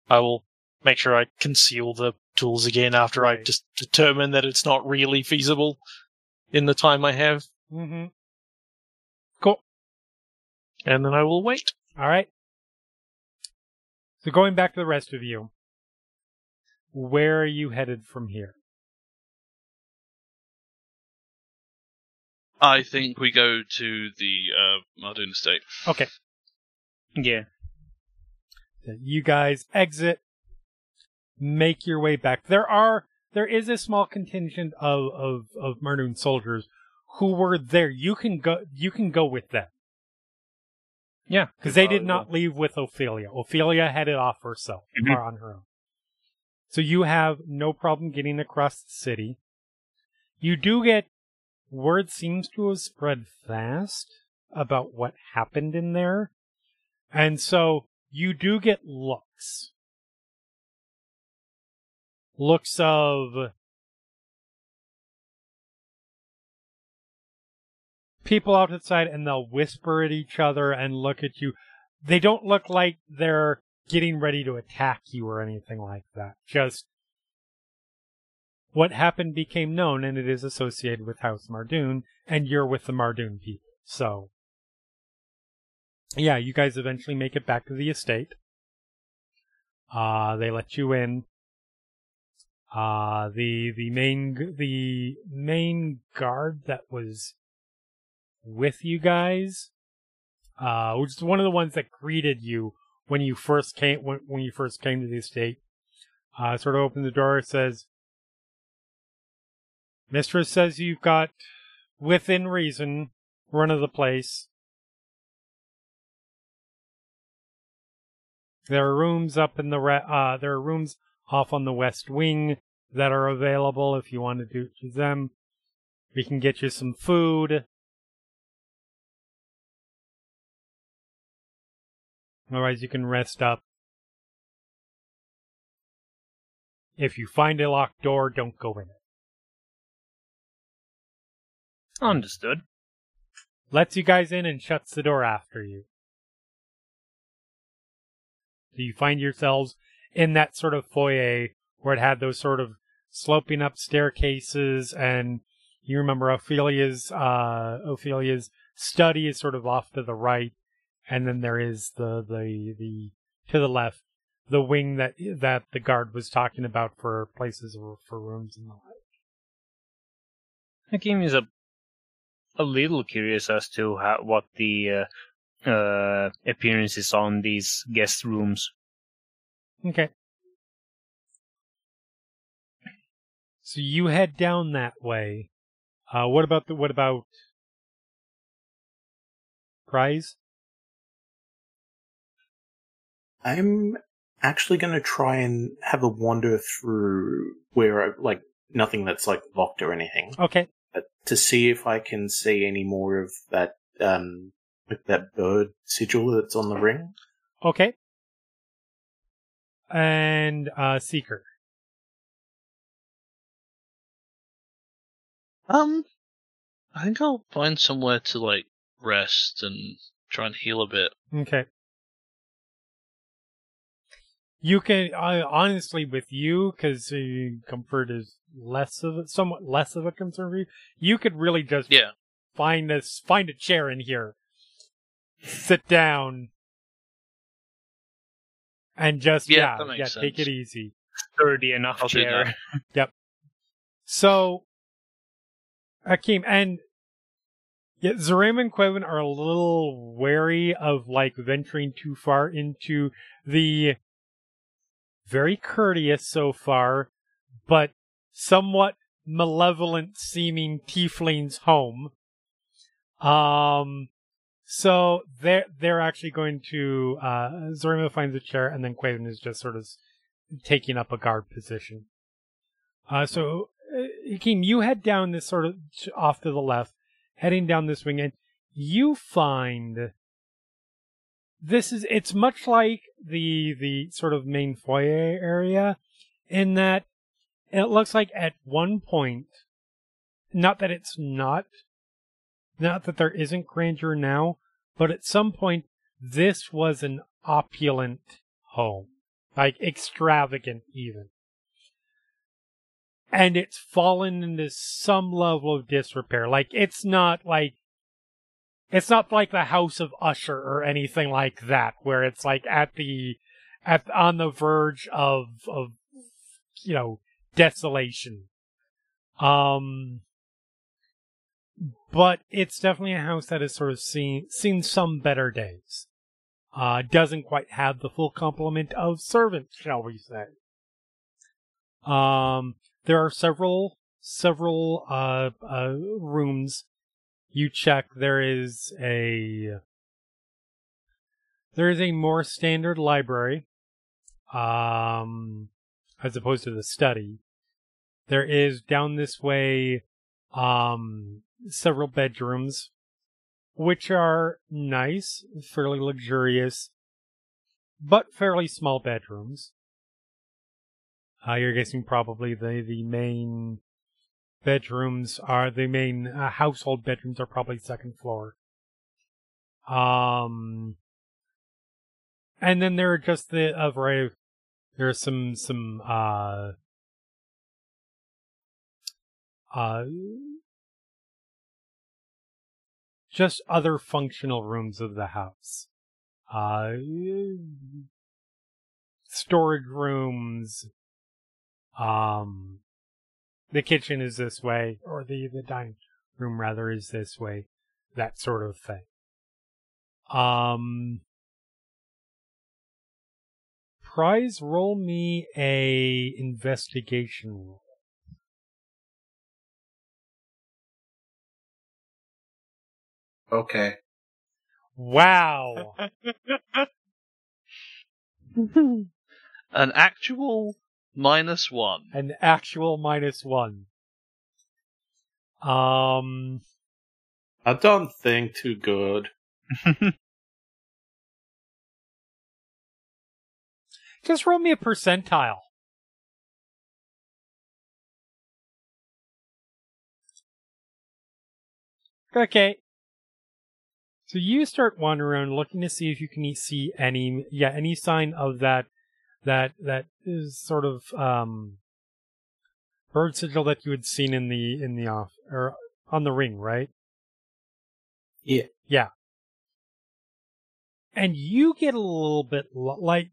I will make sure I conceal the tools again after I just determine that it's not really feasible in the time I have, Mm-hmm. and then I will wait. All right. So going back to the rest of you, where are you headed from here? I think we go to the uh, Mardoon estate. Okay. Yeah. you guys exit, make your way back. There are there is a small contingent of of of Mardoon soldiers who were there. You can go you can go with them Yeah. because they did not leave with Ophelia. Ophelia headed off herself Mhm. or on her own. So you have no problem getting across the city. You do get word seems to have spread fast about what happened in there. And so you do get looks. Looks of people outside and they'll whisper at each other and look at you. They don't look like they're getting ready to attack you or anything like that. Just what happened became known and it is associated with House Mardoon and you're with the Mardoon people. So yeah, you guys eventually make it back to the estate. Uh, they let you in. Uh, the, the main, the main guard that was with you guys, uh, which is one of the ones that greeted you when you first came, when, when you first came to the estate, uh, sort of opened the door, and says, Mistress says you've got, within reason, run of the place. There are rooms up in the re- uh there are rooms off on the west wing that are available if you want to do them. We can get you some food. Otherwise you can rest up. If you find a locked door, don't go in it. Understood. Lets you guys in and shuts the door after you. So you find yourselves in that sort of foyer where it had those sort of sloping up staircases and you remember Ophelia's uh Ophelia's study is sort of off to the right and then there is the the the to the left the wing that that the guard was talking about for places or for rooms and the like. Hakim is a a little curious as to how, what the uh, uh, appearances on these guest rooms. Okay. So you head down that way. Uh, what about the, what about prize? I'm actually going to try and have a wander through where, I, like, nothing that's like locked or anything, Okay. But to see if I can see any more of that, um, like that bird sigil that's on the ring. Okay. And, uh, Seeker. Um, I think I'll find somewhere to like rest and try and heal a bit. Okay. You can, uh, honestly, with you, because uh, comfort is less of a, somewhat less of a concern for you, you could really just Yeah, find this find a chair in here, sit down, and just Yeah, yeah, yeah, take it easy. Sturdy enough I'll chair. yep. So, Hakim and yeah, Zarim and Quaven are a little wary of like venturing too far into the very courteous so far, but somewhat malevolent seeming tiefling's home. Um, so they're they're actually going to uh Zorima finds a chair and then Quaven is just sort of taking up a guard position. Uh so uh, Hakim, you head down this sort of off to the left, heading down this wing, and you find this is it's much like the the sort of main foyer area in that it looks like at one point not that it's not not that there isn't grandeur now but at some point this was an opulent home. Like extravagant even. And it's fallen into some level of disrepair. Like it's not like it's not like the House of Usher or anything like that, where it's like at the at on the verge of of you know desolation. Um, but it's definitely a house that has sort of seen seen some better days. Uh, doesn't quite have the full complement of servants, shall we say? Um, there are several several uh, uh rooms you check there is a there is a more standard library um as opposed to the study. There is down this way um several bedrooms which are nice fairly luxurious but fairly small bedrooms. Uh, you're guessing probably the the main bedrooms are the main uh, household bedrooms are probably second floor. Um, and then there are just the a variety of there are some some uh uh just other functional rooms of the house. Uh storage rooms um the kitchen is this way, or the, the dining room rather is this way, that sort of thing. Um, prize roll me a investigation roll. Okay. Wow. An actual minus one. An actual minus one. Um, I don't think too good. just roll me a percentile. Okay. So you start wandering around looking to see if you can see any, yeah, any sign of that, that, that is sort of, um, bird sigil that you had seen in the, in the off, or on the ring, right? Yeah. Yeah. And you get a little bit lo- like,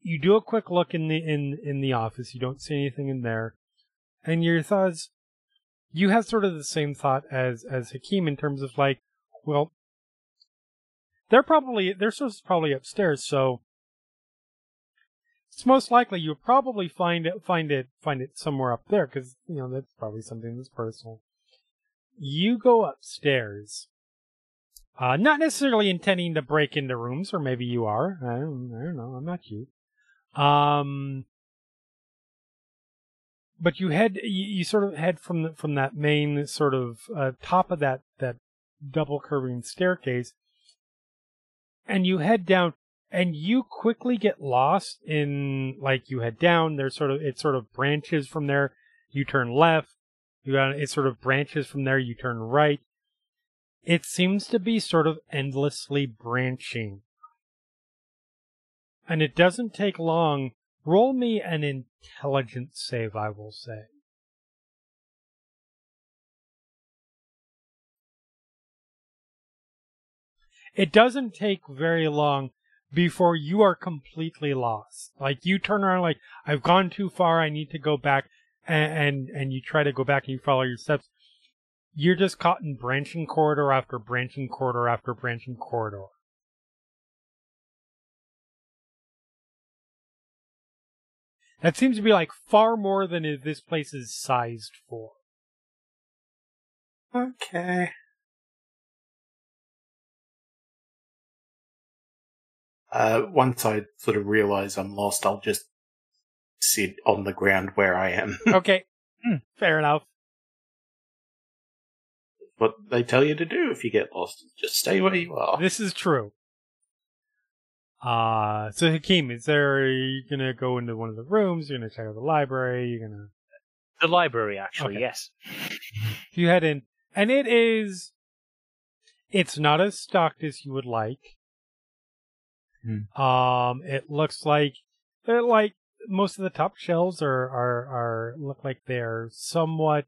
you do a quick look in the, in, in the office, you don't see anything in there, and your thoughts, you have sort of the same thought as, as Hakim in terms of like, well, they're probably they're probably upstairs, so it's most likely you'll probably find it find it find it somewhere up there because you know that's probably something that's personal. You go upstairs, uh, not necessarily intending to break into rooms, or maybe you are. I don't, I don't know. I'm not you. Um, but you head you, you sort of head from the, from that main sort of uh, top of that that double curving staircase and you head down and you quickly get lost in like you head down there's sort of it sort of branches from there. You turn left you got it sort of branches from there you turn right. It seems to be sort of endlessly branching. And it doesn't take long. Roll me an intelligence save i will say. It doesn't take very long before you are completely lost. Like you turn around like I've gone too far, I need to go back and and, and you try to go back and you follow your steps. You're just caught in branching corridor after branching corridor after branching corridor. That seems to be like far more than this place is sized for. Okay. Uh, once I sort of realize I'm lost, I'll just sit on the ground where I am. Okay, Hmm, fair enough. what they tell you to do if you get lost. Is just stay where you are. This is true. Uh, so Hakim, is there, are you gonna go into one of the rooms? You're gonna check out the library? You're gonna, The library, actually, Okay. yes. you head in, and it is, it's not as stocked as you would like. Um, it looks like, they're like, most of the top shelves are, are, are, look like they're somewhat,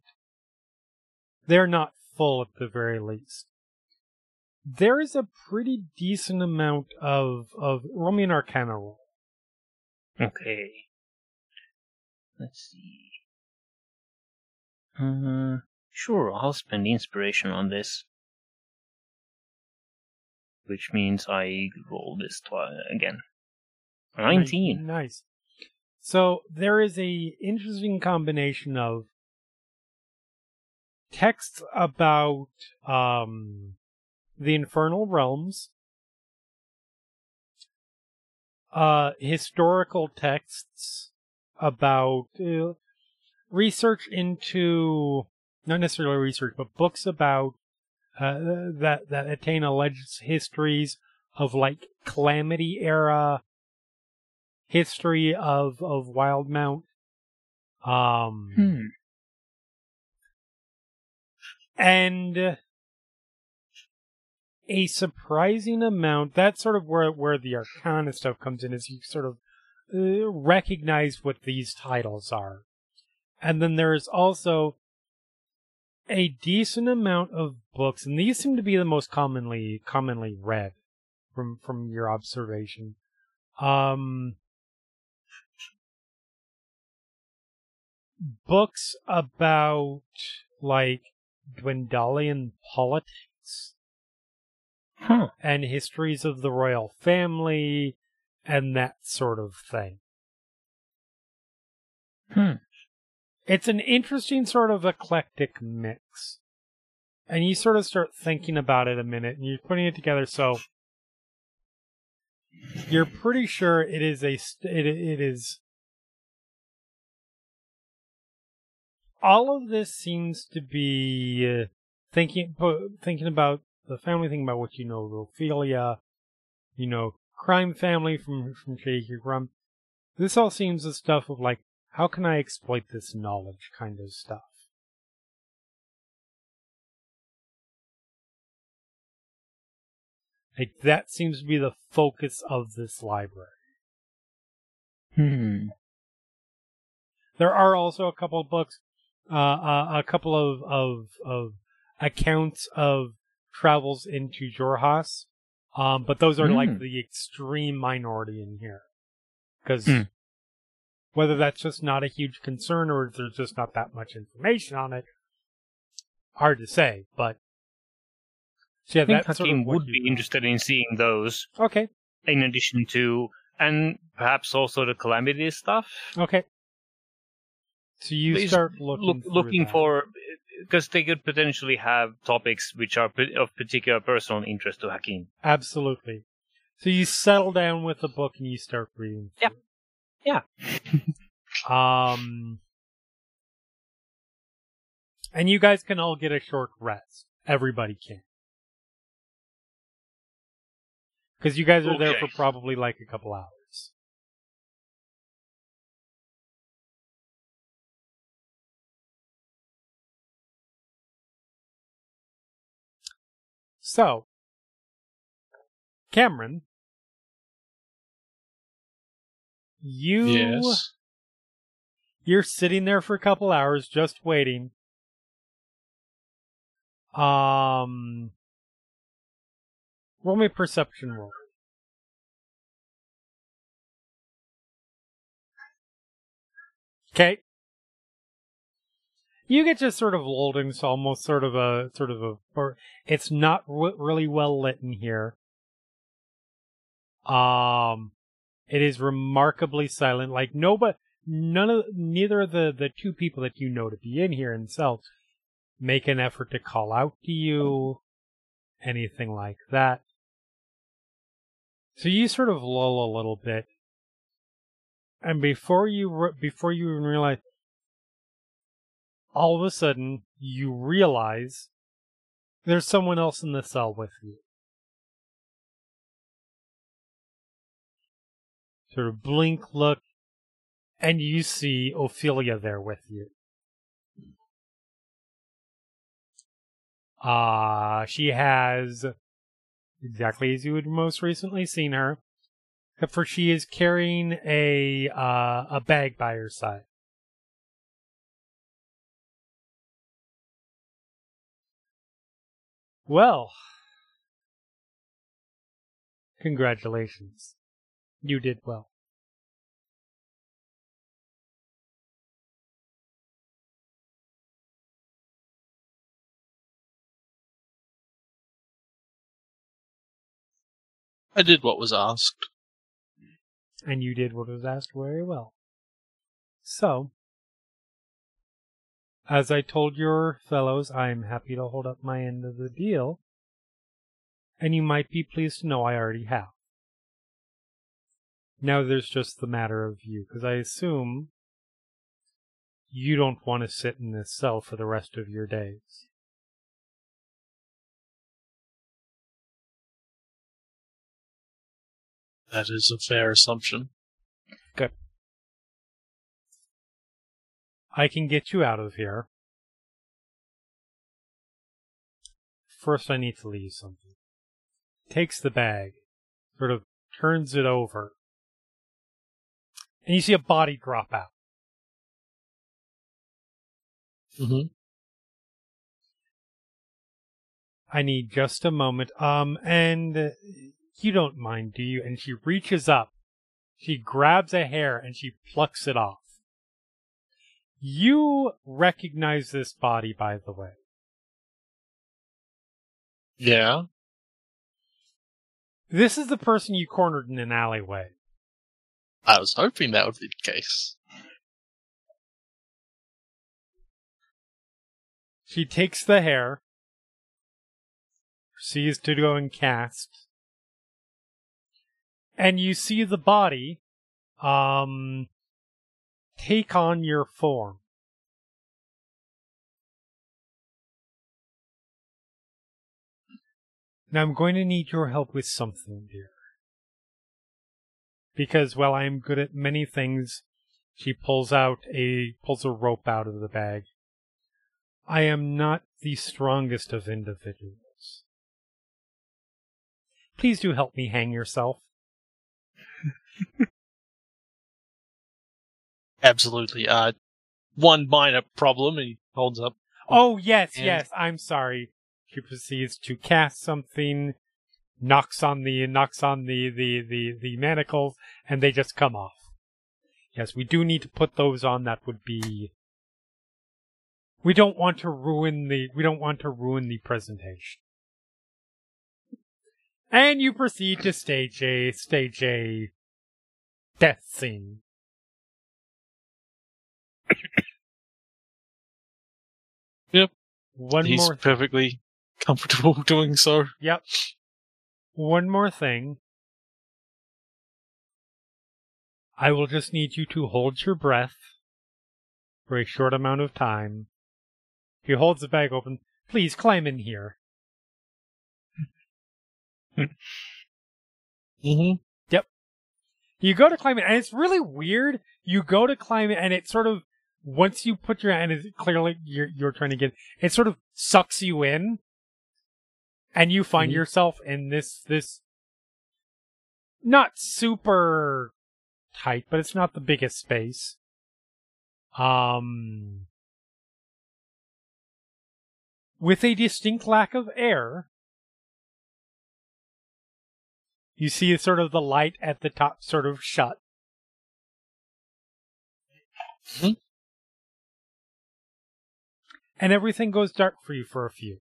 they're not full at the very least. There is a pretty decent amount of, of, roll me an arcana roll. Okay. Let's see. Uh, sure, I'll spend inspiration on this. Which means I roll this twi- again. 19. Nice. So there is a interesting combination of texts about um the infernal realms, uh historical texts about uh, research into not necessarily research but books about uh, that that attain alleged histories of like calamity era history of of Wildemount. Um, Hmm. and a surprising amount. That's sort of where where the Arcana stuff comes in, is you sort of uh, recognize what these titles are, and then there is also a decent amount of books, and these seem to be the most commonly commonly read from from your observation. Um, books about like Dwendalian politics Huh. and histories of the royal family and that sort of thing. Hmm. It's an interesting sort of eclectic mix. And you sort of start thinking about it a minute and you're putting it together so you're pretty sure it is a it, it is all of this seems to be uh, thinking thinking about the family thinking about what you know Ophelia you know crime family from from Shaky this all seems the stuff of like how can I exploit this knowledge kind of stuff like that seems to be the focus of this library Hmm. There are also a couple of books, uh, uh, a couple of, of, of accounts of travels into Xhorhas. Um, but those are like Hmm. the extreme minority in here. Cause Hmm. Whether that's just not a huge concern or if there's just not that much information on it, hard to say, but. So yeah, I think that's sort of would be got. interested in seeing those, Okay, in addition to, and perhaps also the calamity stuff. okay. So you Please start looking Look, looking that. for, because they could potentially have topics which are of particular personal interest to Hakim. Absolutely. So you settle down with the book and you start reading. Yeah. Through Yeah. Um. And you guys can all get a short rest. Everybody can. Because you guys are there for probably like a couple hours. So, Kamron, you Yes. you're sitting there for a couple hours just waiting. Um, roll me perception roll. Okay. You get just sort of lulled into almost sort of a sort of a. Or it's not w- really well lit in here. Um, it is remarkably silent. Like nobody, none of neither of the the two people that you know to be in here themselves make an effort to call out to you, anything like that. So you sort of lull a little bit, and before you re- before you even realize, all of a sudden you realize there's someone else in the cell with you. Sort of blink, look, and you see Ophelia there with you. Uh, she has exactly as you had most recently seen her, except for she is carrying a uh, a bag by her side. Well, congratulations. You did well. I did what was asked. And you did what was asked very well. So, as I told your fellows, I am happy to hold up my end of the deal. And you might be pleased to know I already have. Now there's just the matter of you, because I assume you don't want to sit in this cell for the rest of your days. That is a fair assumption. Good. I can get you out of here. First, I need to leave something. Takes the bag, sort of turns it over, and you see a body drop out. Mm-hmm. I need just a moment. Um, and uh, you don't mind, do you? And she reaches up, she grabs a hair, and she plucks it off. You recognize this body, by the way. Yeah. This is the person you cornered in an alleyway. I was hoping that would be the case. She takes the hair, proceeds to go and cast, and you see the body, um, take on your form. Now I'm going to need your help with something, dear. Because while I am good at many things, she pulls out a pulls a rope out of the bag. I am not the strongest of individuals. Please do help me hang yourself. Absolutely. Uh, one minor problem, and he holds up. Oh, yes, And- yes, I'm sorry. She proceeds to cast something, knocks on the knocks on the, the, the, the manacles, and they just come off. Yes, we do need to put those on. That would be. We don't want to ruin the. We don't want to ruin the presentation. And you proceed to stage a stage a death scene. Yep. One He's more perfectly comfortable doing so. Yep. One more thing. I will just need you to hold your breath for a short amount of time. He holds the bag open. Please climb in here. Mm-hmm. Yep. You go to climb it, and it's really weird. You go to climb it, and it sort of once you put your hand, it's clearly you're you're trying to get. It sort of sucks you in, and you find Mhm. yourself in this this not super tight, but it's not the biggest space. Um, with a distinct lack of air. You see sort of the light at the top sort of shut. Mhm. And everything goes dark for you for a few.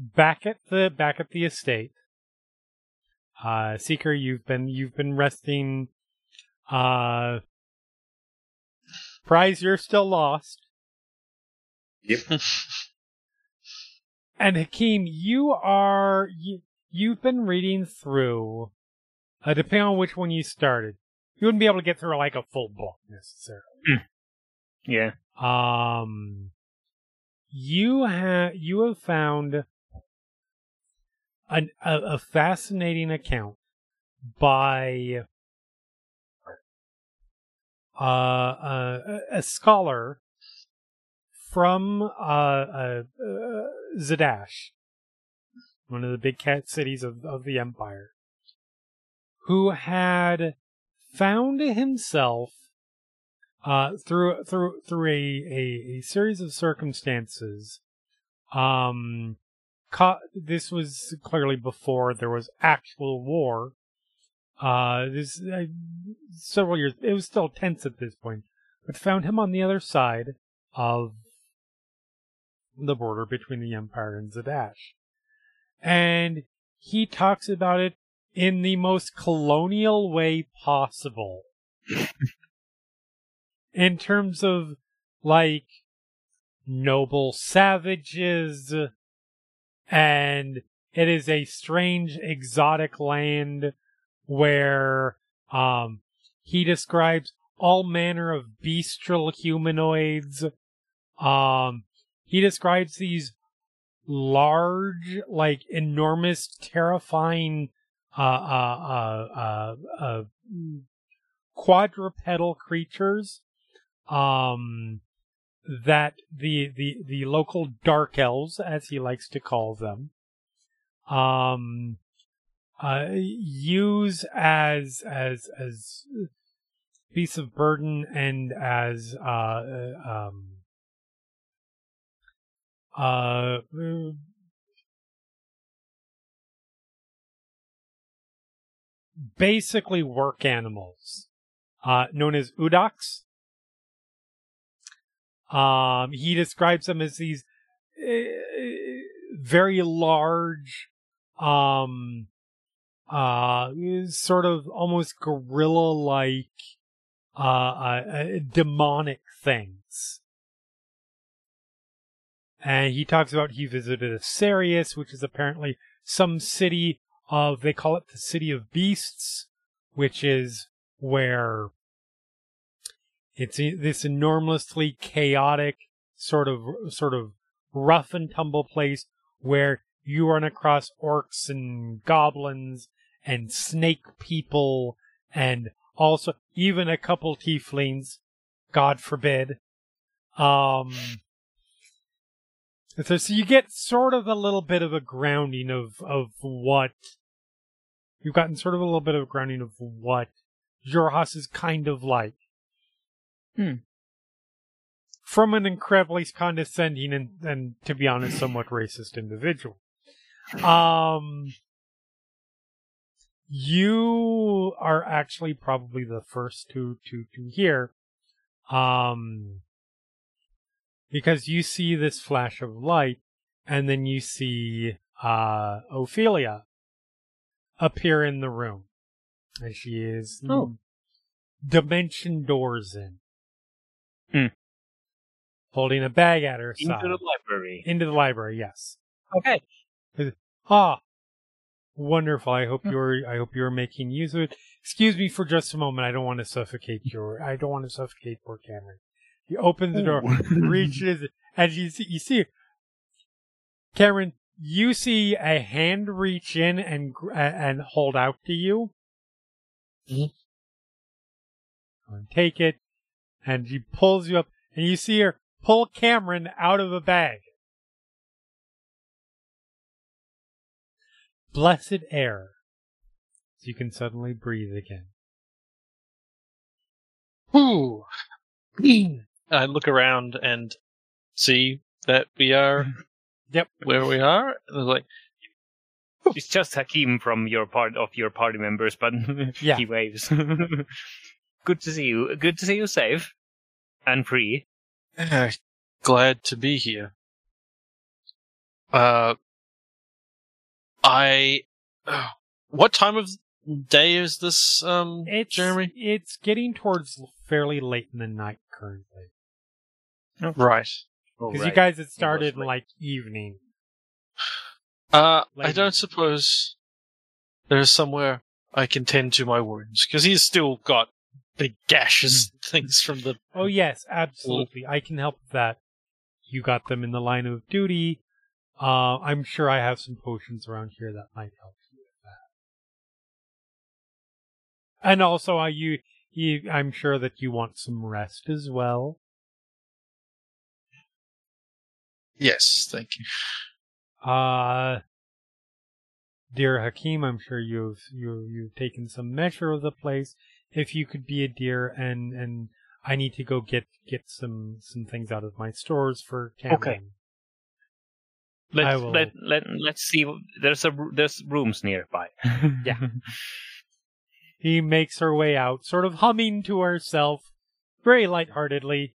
Back at the back at the estate. Uh, Seeker, you've been you've been resting. Uh, Prize, you're still lost. Yep. And Hakim, you are you, you've been reading through. Uh, depending on which one you started, you wouldn't be able to get through like a full book necessarily. Yeah. Um, you have you have found an, a, a fascinating account by uh, uh, a scholar from uh, uh, uh, Zadash, one of the big cat cities of, of the Empire, who had found himself uh, through through through a, a, a series of circumstances. Um, ca- this was clearly before there was actual war. Uh, this uh, several years. It was still tense at this point, but found him on the other side of the border between the Empire and Zadash, and he talks about it in the most colonial way possible in terms of like noble savages and it is a strange exotic land where um he describes all manner of bestial humanoids. Um he describes these large like enormous terrifying uh uh uh uh, uh quadrupedal creatures. Um, that the, the, the local dark elves, as he likes to call them, um, uh, use as, as, as beasts of burden and as, uh, um, uh, basically work animals, uh, known as udaks. Um, he describes them as these uh, very large, um, uh, sort of almost gorilla-like, uh, uh, demonic things. And he talks about he visited Asarius, which is apparently some city of, they call it the city of beasts, which is where it's this enormously chaotic sort of sort of rough and tumble place where you run across orcs and goblins and snake people and also even a couple tieflings, God forbid. Um, so, so you get sort of a little bit of a grounding of, of what you've gotten sort of a little bit of a grounding of what Xhorhas is kind of like. Hmm. From an incredibly condescending and, and, to be honest, somewhat racist individual. Um, you are actually probably the first to, to, to hear, um, because you see this flash of light and then you see, uh, Ophelia appear in the room. And she is Oh. dimension doors in. Hmm. Holding a bag at her Into side. the library. Into the library, yes. Okay. Ah, wonderful. I hope you're. I hope you're making use of it. Excuse me for just a moment. I don't want to suffocate your. I don't want to suffocate poor Kamron. He opens the door, reaches, and you see. You see, Kamron. You see a hand reach in and gr- and hold out to you. Mhm. And take it, and she pulls you up, and you see her pull Kamron out of a bag. blessed air. So you can suddenly breathe again. Whew. I look around and see that we are Yep. where we are. And like, It's just Hakim from your part of your party members, but Yeah. he waves. Good to see you. Good to see you safe and free. "Ah, glad to be here. Uh, I, oh, what time of day is this, um, It's Jeremy? it's getting towards fairly late in the night currently Right. because you guys had started in like evening. Uh, I don't suppose there's somewhere I can tend to my wounds because he's still got big gashes, and things from the. Oh yes, absolutely. I can help with that. You got them in the line of duty. Uh, I'm sure I have some potions around here that might help you with that. And also, uh, you, you, I'm sure that you want some rest as well. Yes, thank you. Uh, dear Hakim, I'm sure you've you you've taken some measure of the place. If you could be a dear, and and I need to go get get some some things out of my stores for Kamron. Okay. I Let's will- let let let's see. There's a there's rooms nearby. Yeah. He makes her way out, sort of humming to herself, very lightheartedly.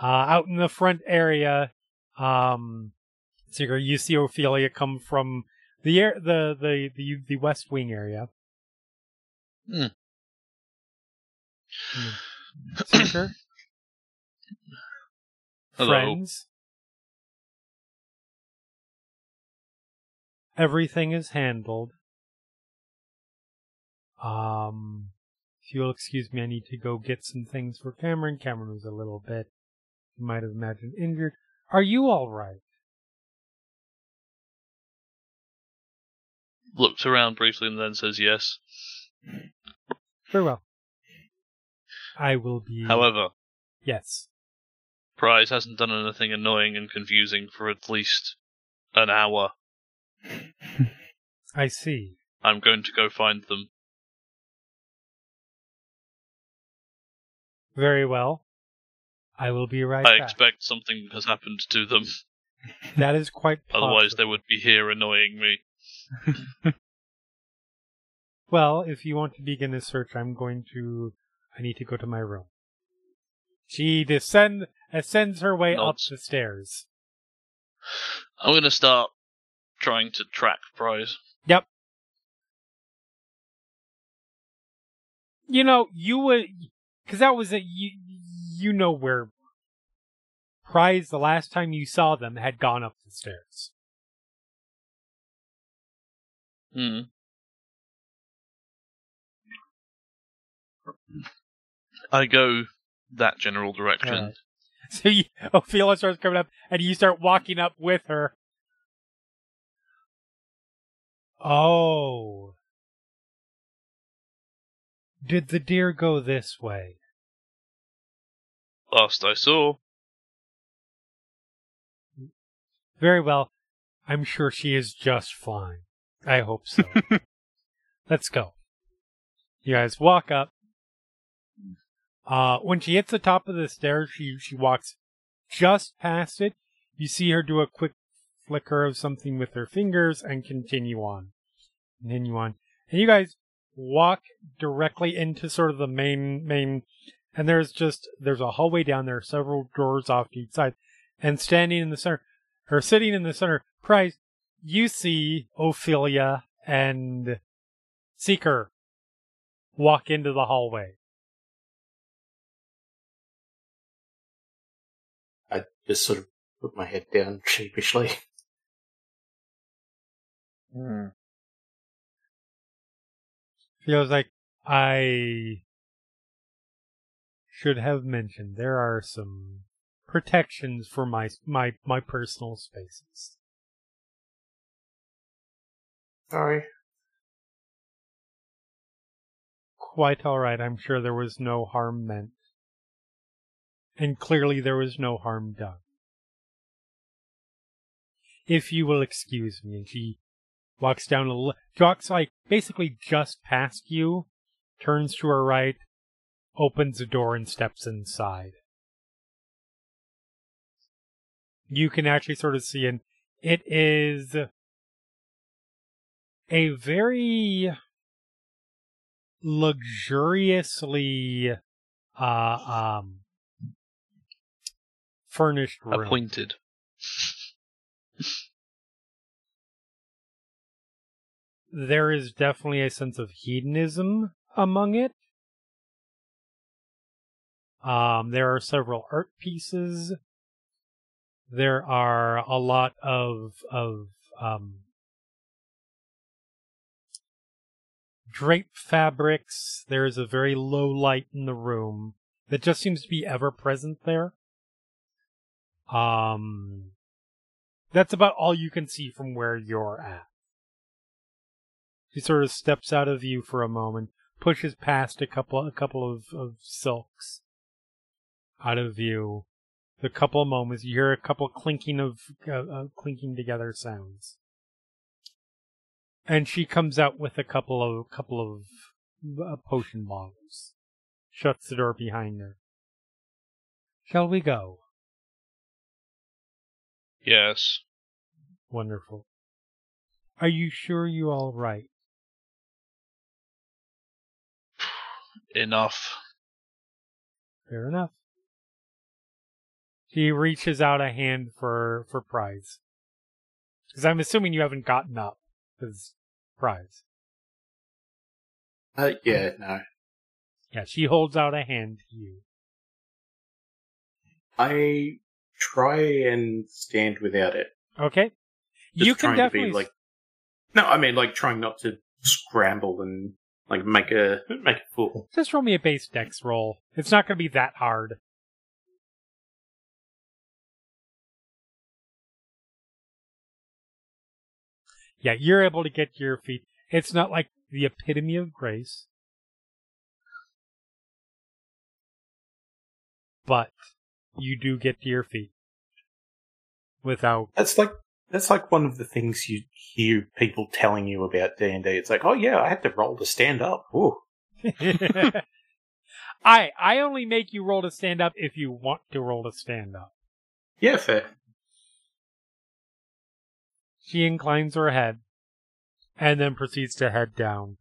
Uh, out in the front area, um, so you- you see Ophelia come from the air, the, the, the, the West Wing area. Seeker, Hello. friends. Everything is handled. Um, if you'll excuse me, I need to go get some things for Kamron. Kamron was a little bit, you might have imagined, injured. Are you all right? Looks around briefly and then says yes. Very well. I will be. However, yes. Prize hasn't done anything annoying and confusing for at least an hour. I see. I'm going to go find them. Very well. I will be right back. I back. expect something has happened to them. that is quite possible. Otherwise, they would be here annoying me. Well, if you want to begin this search, I'm going to. I need to go to my room. She descend ascends her way Nods. up the stairs. I'm going to start trying to track Prize. Yep. You know, you would, because that was a you. You know where Prize the last time you saw them had gone up the stairs. Hmm. I go that general direction. Alright. So you, Ophelia starts coming up, and you start walking up with her. Oh. Did the deer go this way? Last I saw, Very well. I'm sure she is just fine. I hope so. Let's go. You guys walk up. Uh, when she hits the top of the stairs, she, she walks just past it. You see her do a quick flicker of something with her fingers and continue on. Continue on. And you guys walk directly into sort of the main, main, and there's just, there's a hallway down there, several doors off to each side. And standing in the center, or sitting in the center, Prize, you see Ophelia and Seeker walk into the hallway. Just sort of put my head down sheepishly. Hmm. Feels like I should have mentioned there are some protections for my my my personal spaces. Sorry. Quite all right. I'm sure there was no harm meant, and clearly there was no harm done. If you will excuse me, she walks down a li- walks like basically just past you, turns to her right, opens the door and steps inside. You can actually sort of see, and it is a very luxuriously uh, um, furnished room. appointed. there is definitely a sense of hedonism among it. Um, there are several art pieces. There are a lot of of um, drape fabrics. There is a very low light in the room that just seems to be ever present there. Um, that's about all you can see from where you're at. He sort of steps out of view for a moment, pushes past a couple a couple of, of silks out of view. The couple of moments you hear a couple clinking of uh, uh, clinking together sounds, and she comes out with a couple of couple of uh, potion bottles. Shuts the door behind her. Shall we go? Yes. Wonderful. Are you sure you're all right? Enough. Fair enough. He reaches out a hand for for prize. Because I'm assuming you haven't gotten up. Because prize. Uh, yeah, no. Yeah, she holds out a hand to you. I try and stand without it. Okay. Just you can definitely be like. No, I mean like trying not to scramble and like make a make a fool. just roll me a base dex roll. It's not going to be that hard. Yeah, you're able to get your feet. It's not like the epitome of grace. But you do get to your feet. Without That's like that's like one of the things you hear people telling you about D and D. It's like, oh yeah, I had to roll to stand up. Ooh. I I only make you roll to stand up if you want to roll to stand up. Yeah, fair. She inclines her head and then proceeds to head down.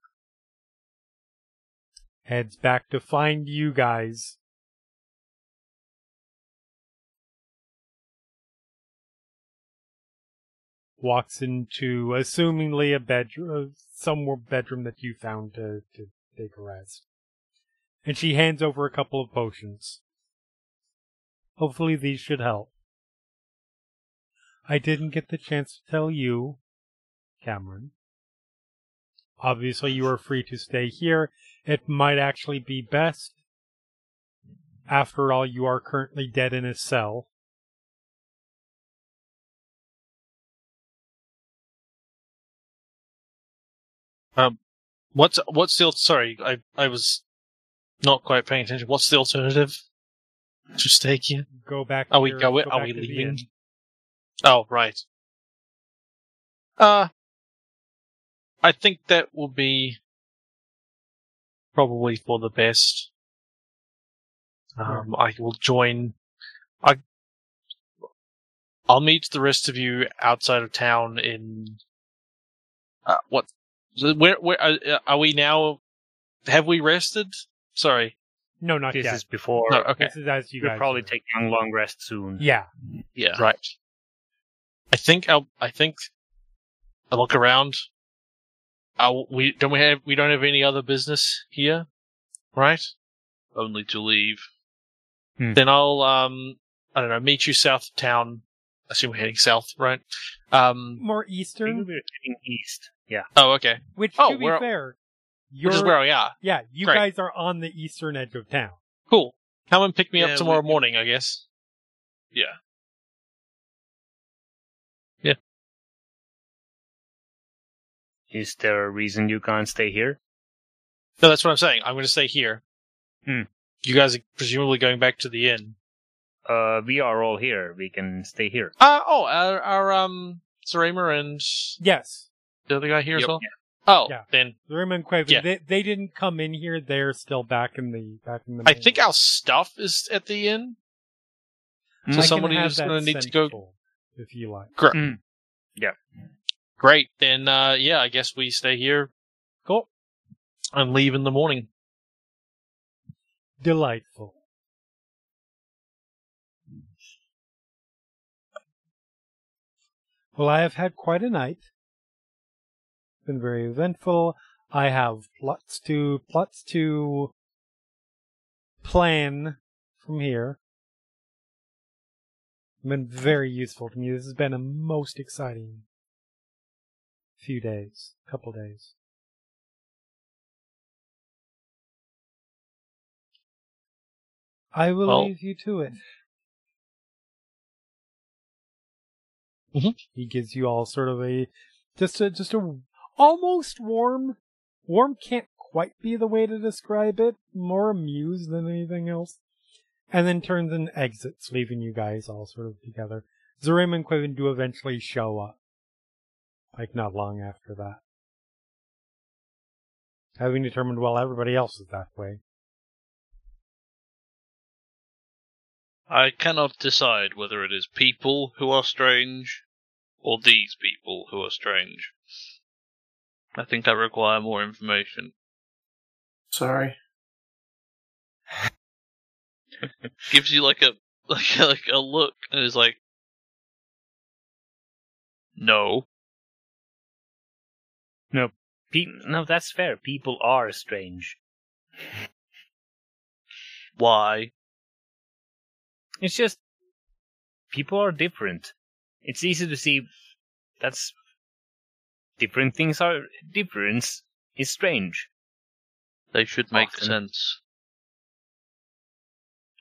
Heads back to find you guys. Walks into assumingly a bedroom, uh, some bedroom that you found to, to take a rest. And she hands over a couple of potions. Hopefully these should help. I didn't get the chance to tell you, Kamron. Obviously, you are free to stay here. It might actually be best. After all, you are currently dead in a cell. What's what's the sorry? I I was not quite paying attention. What's the alternative to stay here? Go back. Are we going? go- are we leaving? Oh right. Uh, I think that will be probably for the best. Um, I will join. I. I'll meet the rest of you outside of town in. Uh, what? So Where? Where uh, are we now? Have we rested? Sorry. No, not This yet. is before. No, okay. This is as you We'll guys. probably do. take a long rest soon. Yeah. Yeah. Right. I think I'll, I think I look around. Uh, we don't we have we don't have any other business here, right? Only to leave. Then I'll um I don't know meet you south of town. I assume we're heading south, right? Um. More I think eastern. we're heading east. Yeah. Oh, okay. Which, Oh, to be we're- fair, you're Which is where we are. yeah, you Great. guys are on the eastern edge of town. Cool. Come and pick me Yeah, up tomorrow we- morning, I guess. Yeah. Yeah. Is there a reason you can't stay here? No, that's what I'm saying. I'm going to stay here. Hmm. You guys are presumably going back to the inn. Uh, we are all here. We can stay here. Uh oh, our, our um, Sarima and Yes, the other guy here as Yep. well. Oh, Yeah. then Zorim and Quaven, Yeah. they they didn't come in here. They're still back in the back in the. I think room. our stuff is at the inn. So can somebody have is going to need to go. if you like. Great. Yeah. Great. Then, uh, yeah, I guess we stay here Cool, and leave in the morning. delightful. Well, I have had quite a night. Been very eventful. I have plots to plots to plan from here. Been very useful to me. This has been a most exciting few days, couple days. I will Well- leave you to it. Mhm. He gives you all sort of a just a just a almost warm. Warm can't quite be the way to describe it. More amused than anything else. And then turns and exits, leaving you guys all sort of together. Zorim and Quaven do eventually show up. Like not long after that. Having determined well everybody else is that way. I cannot decide whether it is people who are strange or these people who are strange. I think I require more information. Sorry. Gives you like a like a, like a look and is like, no. Pe- no, that's fair. People are strange. Why? It's just people are different. It's easy to see that's different things are difference is strange. They should make Often. sense.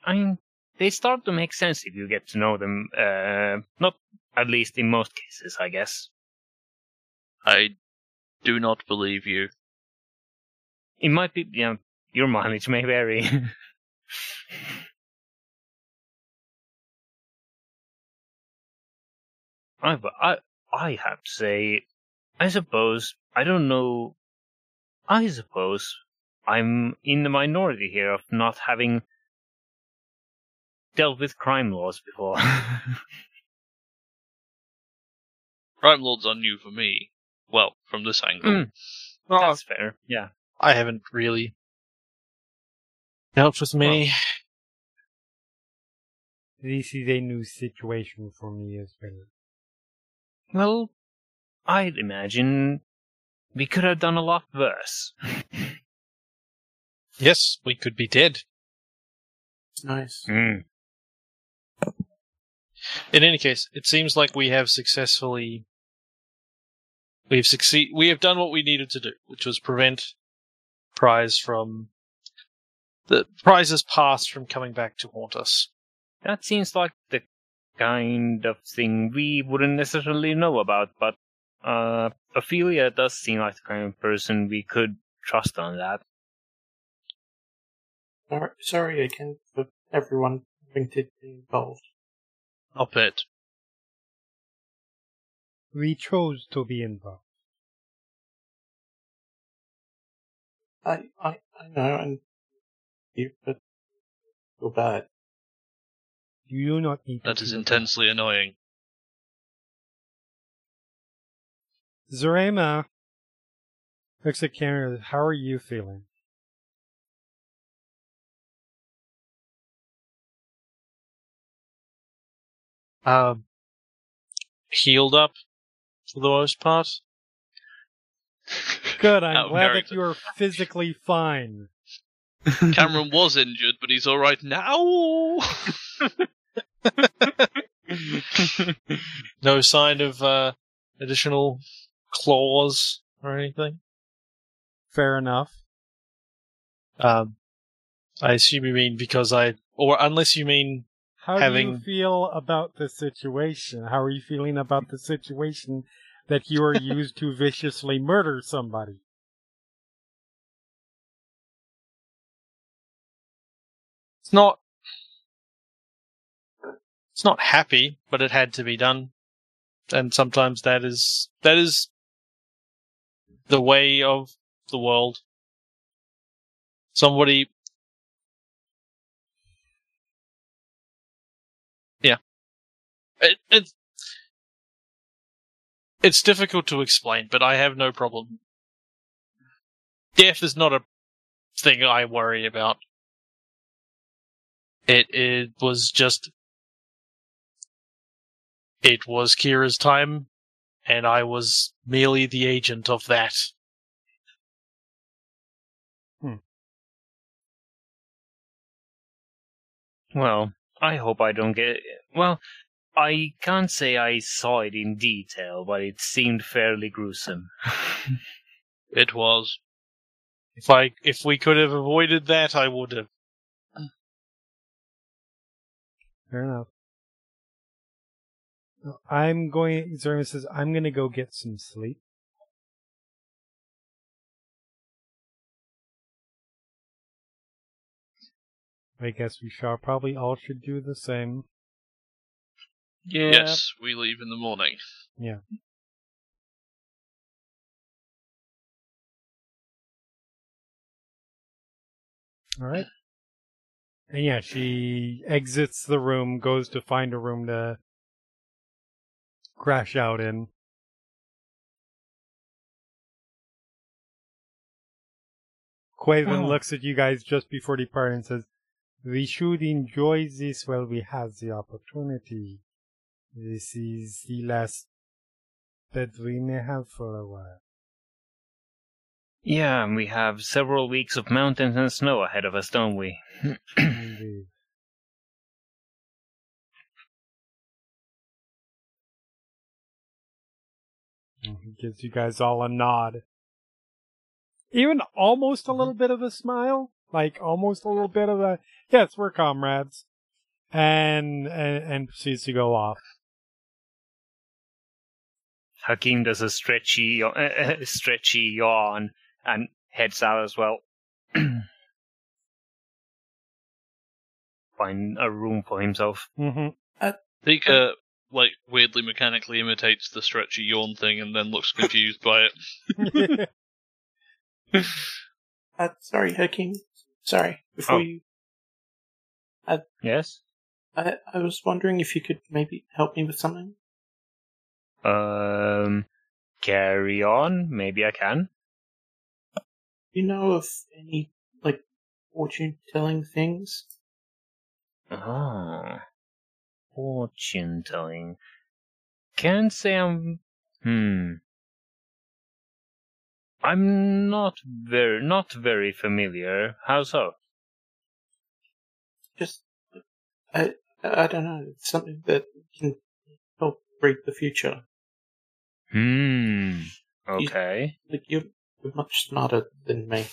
I mean, they start to make sense if you get to know them. Uh, not at least in most cases, I guess. I do not believe you. It might be, you know, your mileage may vary. I, I, I have to say, I suppose, I don't know, I suppose I'm in the minority here of not having dealt with crime laws before. Crime Lords are new for me. Well, from this angle. Mm. Well, That's fair, yeah. I haven't really dealt with many. This is a new situation for me as well. Well, I'd imagine we could have done a lot worse. yes, we could be dead. Nice. Mm. In any case, it seems like we have successfully we've succeed we have done what we needed to do, which was prevent Prize from the Prize's past from coming back to haunt us. That seems like the kind of thing we wouldn't necessarily know about, but uh, Ophelia does seem like the kind of person we could trust on that. Sorry, sorry again for everyone having to be involved. I'll bet. We chose to be involved. I, I, I know, and you, but feel bad. You do not need to That is feel intensely annoying. Zarema looks at Kamron. How are you feeling? Um healed up for the most part. Good. I'm of glad that you are physically fine. Kamron was injured, but he's alright now. No sign of uh additional claws or anything. Fair enough. Um I assume you mean because I or unless you mean How do you feel about the situation? How are you feeling about the situation that you are used to viciously murder somebody? it's not it's not happy, but it had to be done. And sometimes that is that is the way of the world. Somebody Yeah. It, it's it's difficult to explain, but I have no problem. Death is not a thing I worry about. It it was just it was Kira's time, and I was merely the agent of that. Hmm. Well, I hope I don't get. Well, I can't say I saw it in detail, but it seemed fairly gruesome. It was. If I if we could have avoided that, I would have. Fair enough. I'm going. Zerma says I'm going to go get some sleep. I guess we shall probably all should do the same. Yeah. Yes, we leave in the morning. Yeah. All right. And yeah, she exits the room, goes to find a room to crash out in. Quaven Oh. looks at you guys just before departing and says, We should enjoy this while we have the opportunity. This is the last that we may have for a while. Yeah, and we have several weeks of mountains and snow ahead of us, don't we? Indeed. He gives you guys all a nod. Even almost a little bit of a smile. Like almost a little bit of a yes, we're comrades. And and, and proceeds to go off. Hakim does a stretchy, uh, stretchy yawn and heads out as well. Find a room for himself. Mm-hmm. Dika, like, weirdly mechanically imitates the stretchy yawn thing and then looks confused by it. Uh, sorry, Hakim. Sorry. Before Oh. you, Yes? I, I was wondering if you could maybe help me with something. Um, carry on. Maybe I can. You know of any like fortune telling things? Oh. Fortune telling. Can't say I'm. Hmm. I'm not very, not very familiar. How so? Just, I, I don't know. It's something that can help read the future. Hmm. Okay. You're, you're much smarter than me.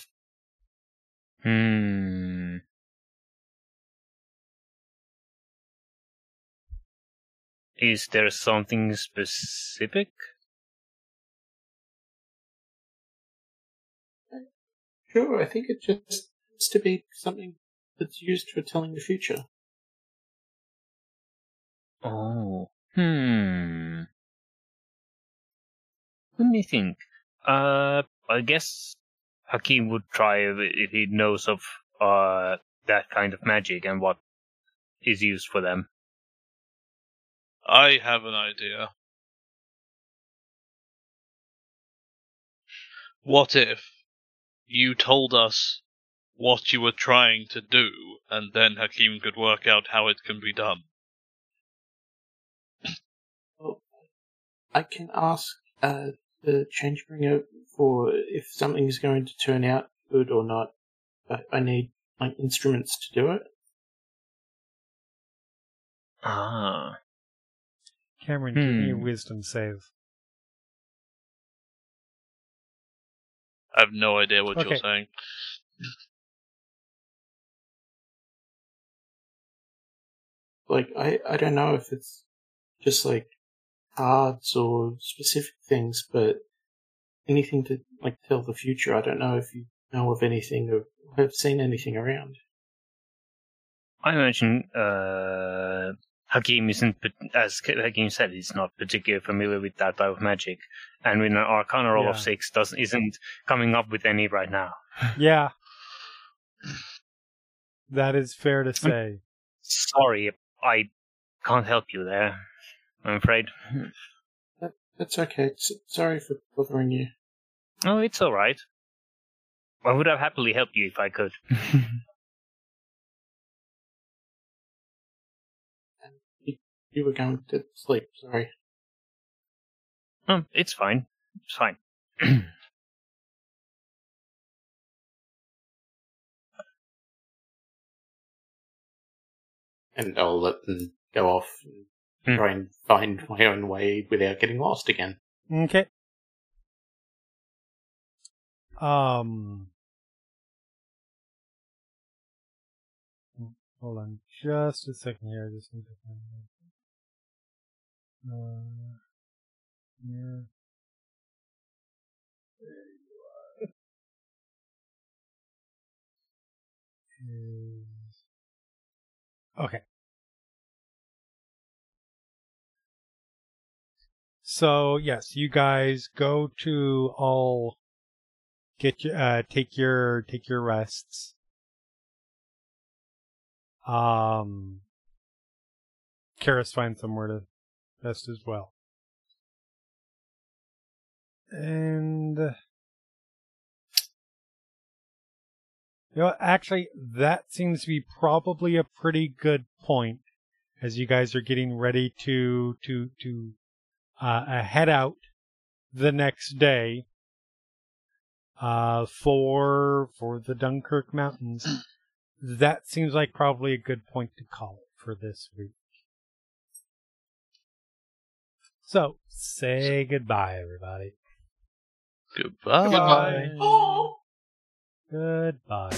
Hmm. Is there something specific? Sure, I think it just has to be something that's used for telling the future. Oh. Hmm. Let me think. Uh, I guess Hakim would try if, he knows of uh that kind of magic and what is used for them. I have an idea. What if you told us what you were trying to do, and then Hakim could work out how it can be done? I can ask uh, the Changebringer for if something is going to turn out good or not. But I need like instruments to do it. Ah. Kamron, give me a Hmm. wisdom save. I have no idea what Okay. you're saying. Like I, I don't know if it's just like cards or specific things, but anything to like tell the future. I don't know if you know of anything or have seen anything around. I imagine uh, Hakim isn't, as Hakim said, he's not particularly familiar with that type of magic, and with an Arcana roll of six, doesn't isn't coming up with any right now. Yeah. That is fair to say. Sorry, I can't help you there. I'm afraid. That, that's okay. S- sorry for bothering you. Oh, it's all right. I would have happily helped you if I could. You were going to sleep. Sorry. Um, it's fine. It's fine. And I'll let them go off and Hmm. try and find my own way without getting lost again. Okay. Um. Hold on just a second here. I just need to find it. Uh, here. There you are. Is okay. So yes, you guys go to all get your uh, take your take your rests. Um, Keres finds somewhere to rest as well, and uh, you know actually that seems to be probably a pretty good point as you guys are getting ready to to to uh, uh, head out the next day uh, for for the Dunrock Mountains. that seems like probably a good point to call it for this week. So say goodbye, everybody. Goodbye. Goodbye. Oh! Goodbye.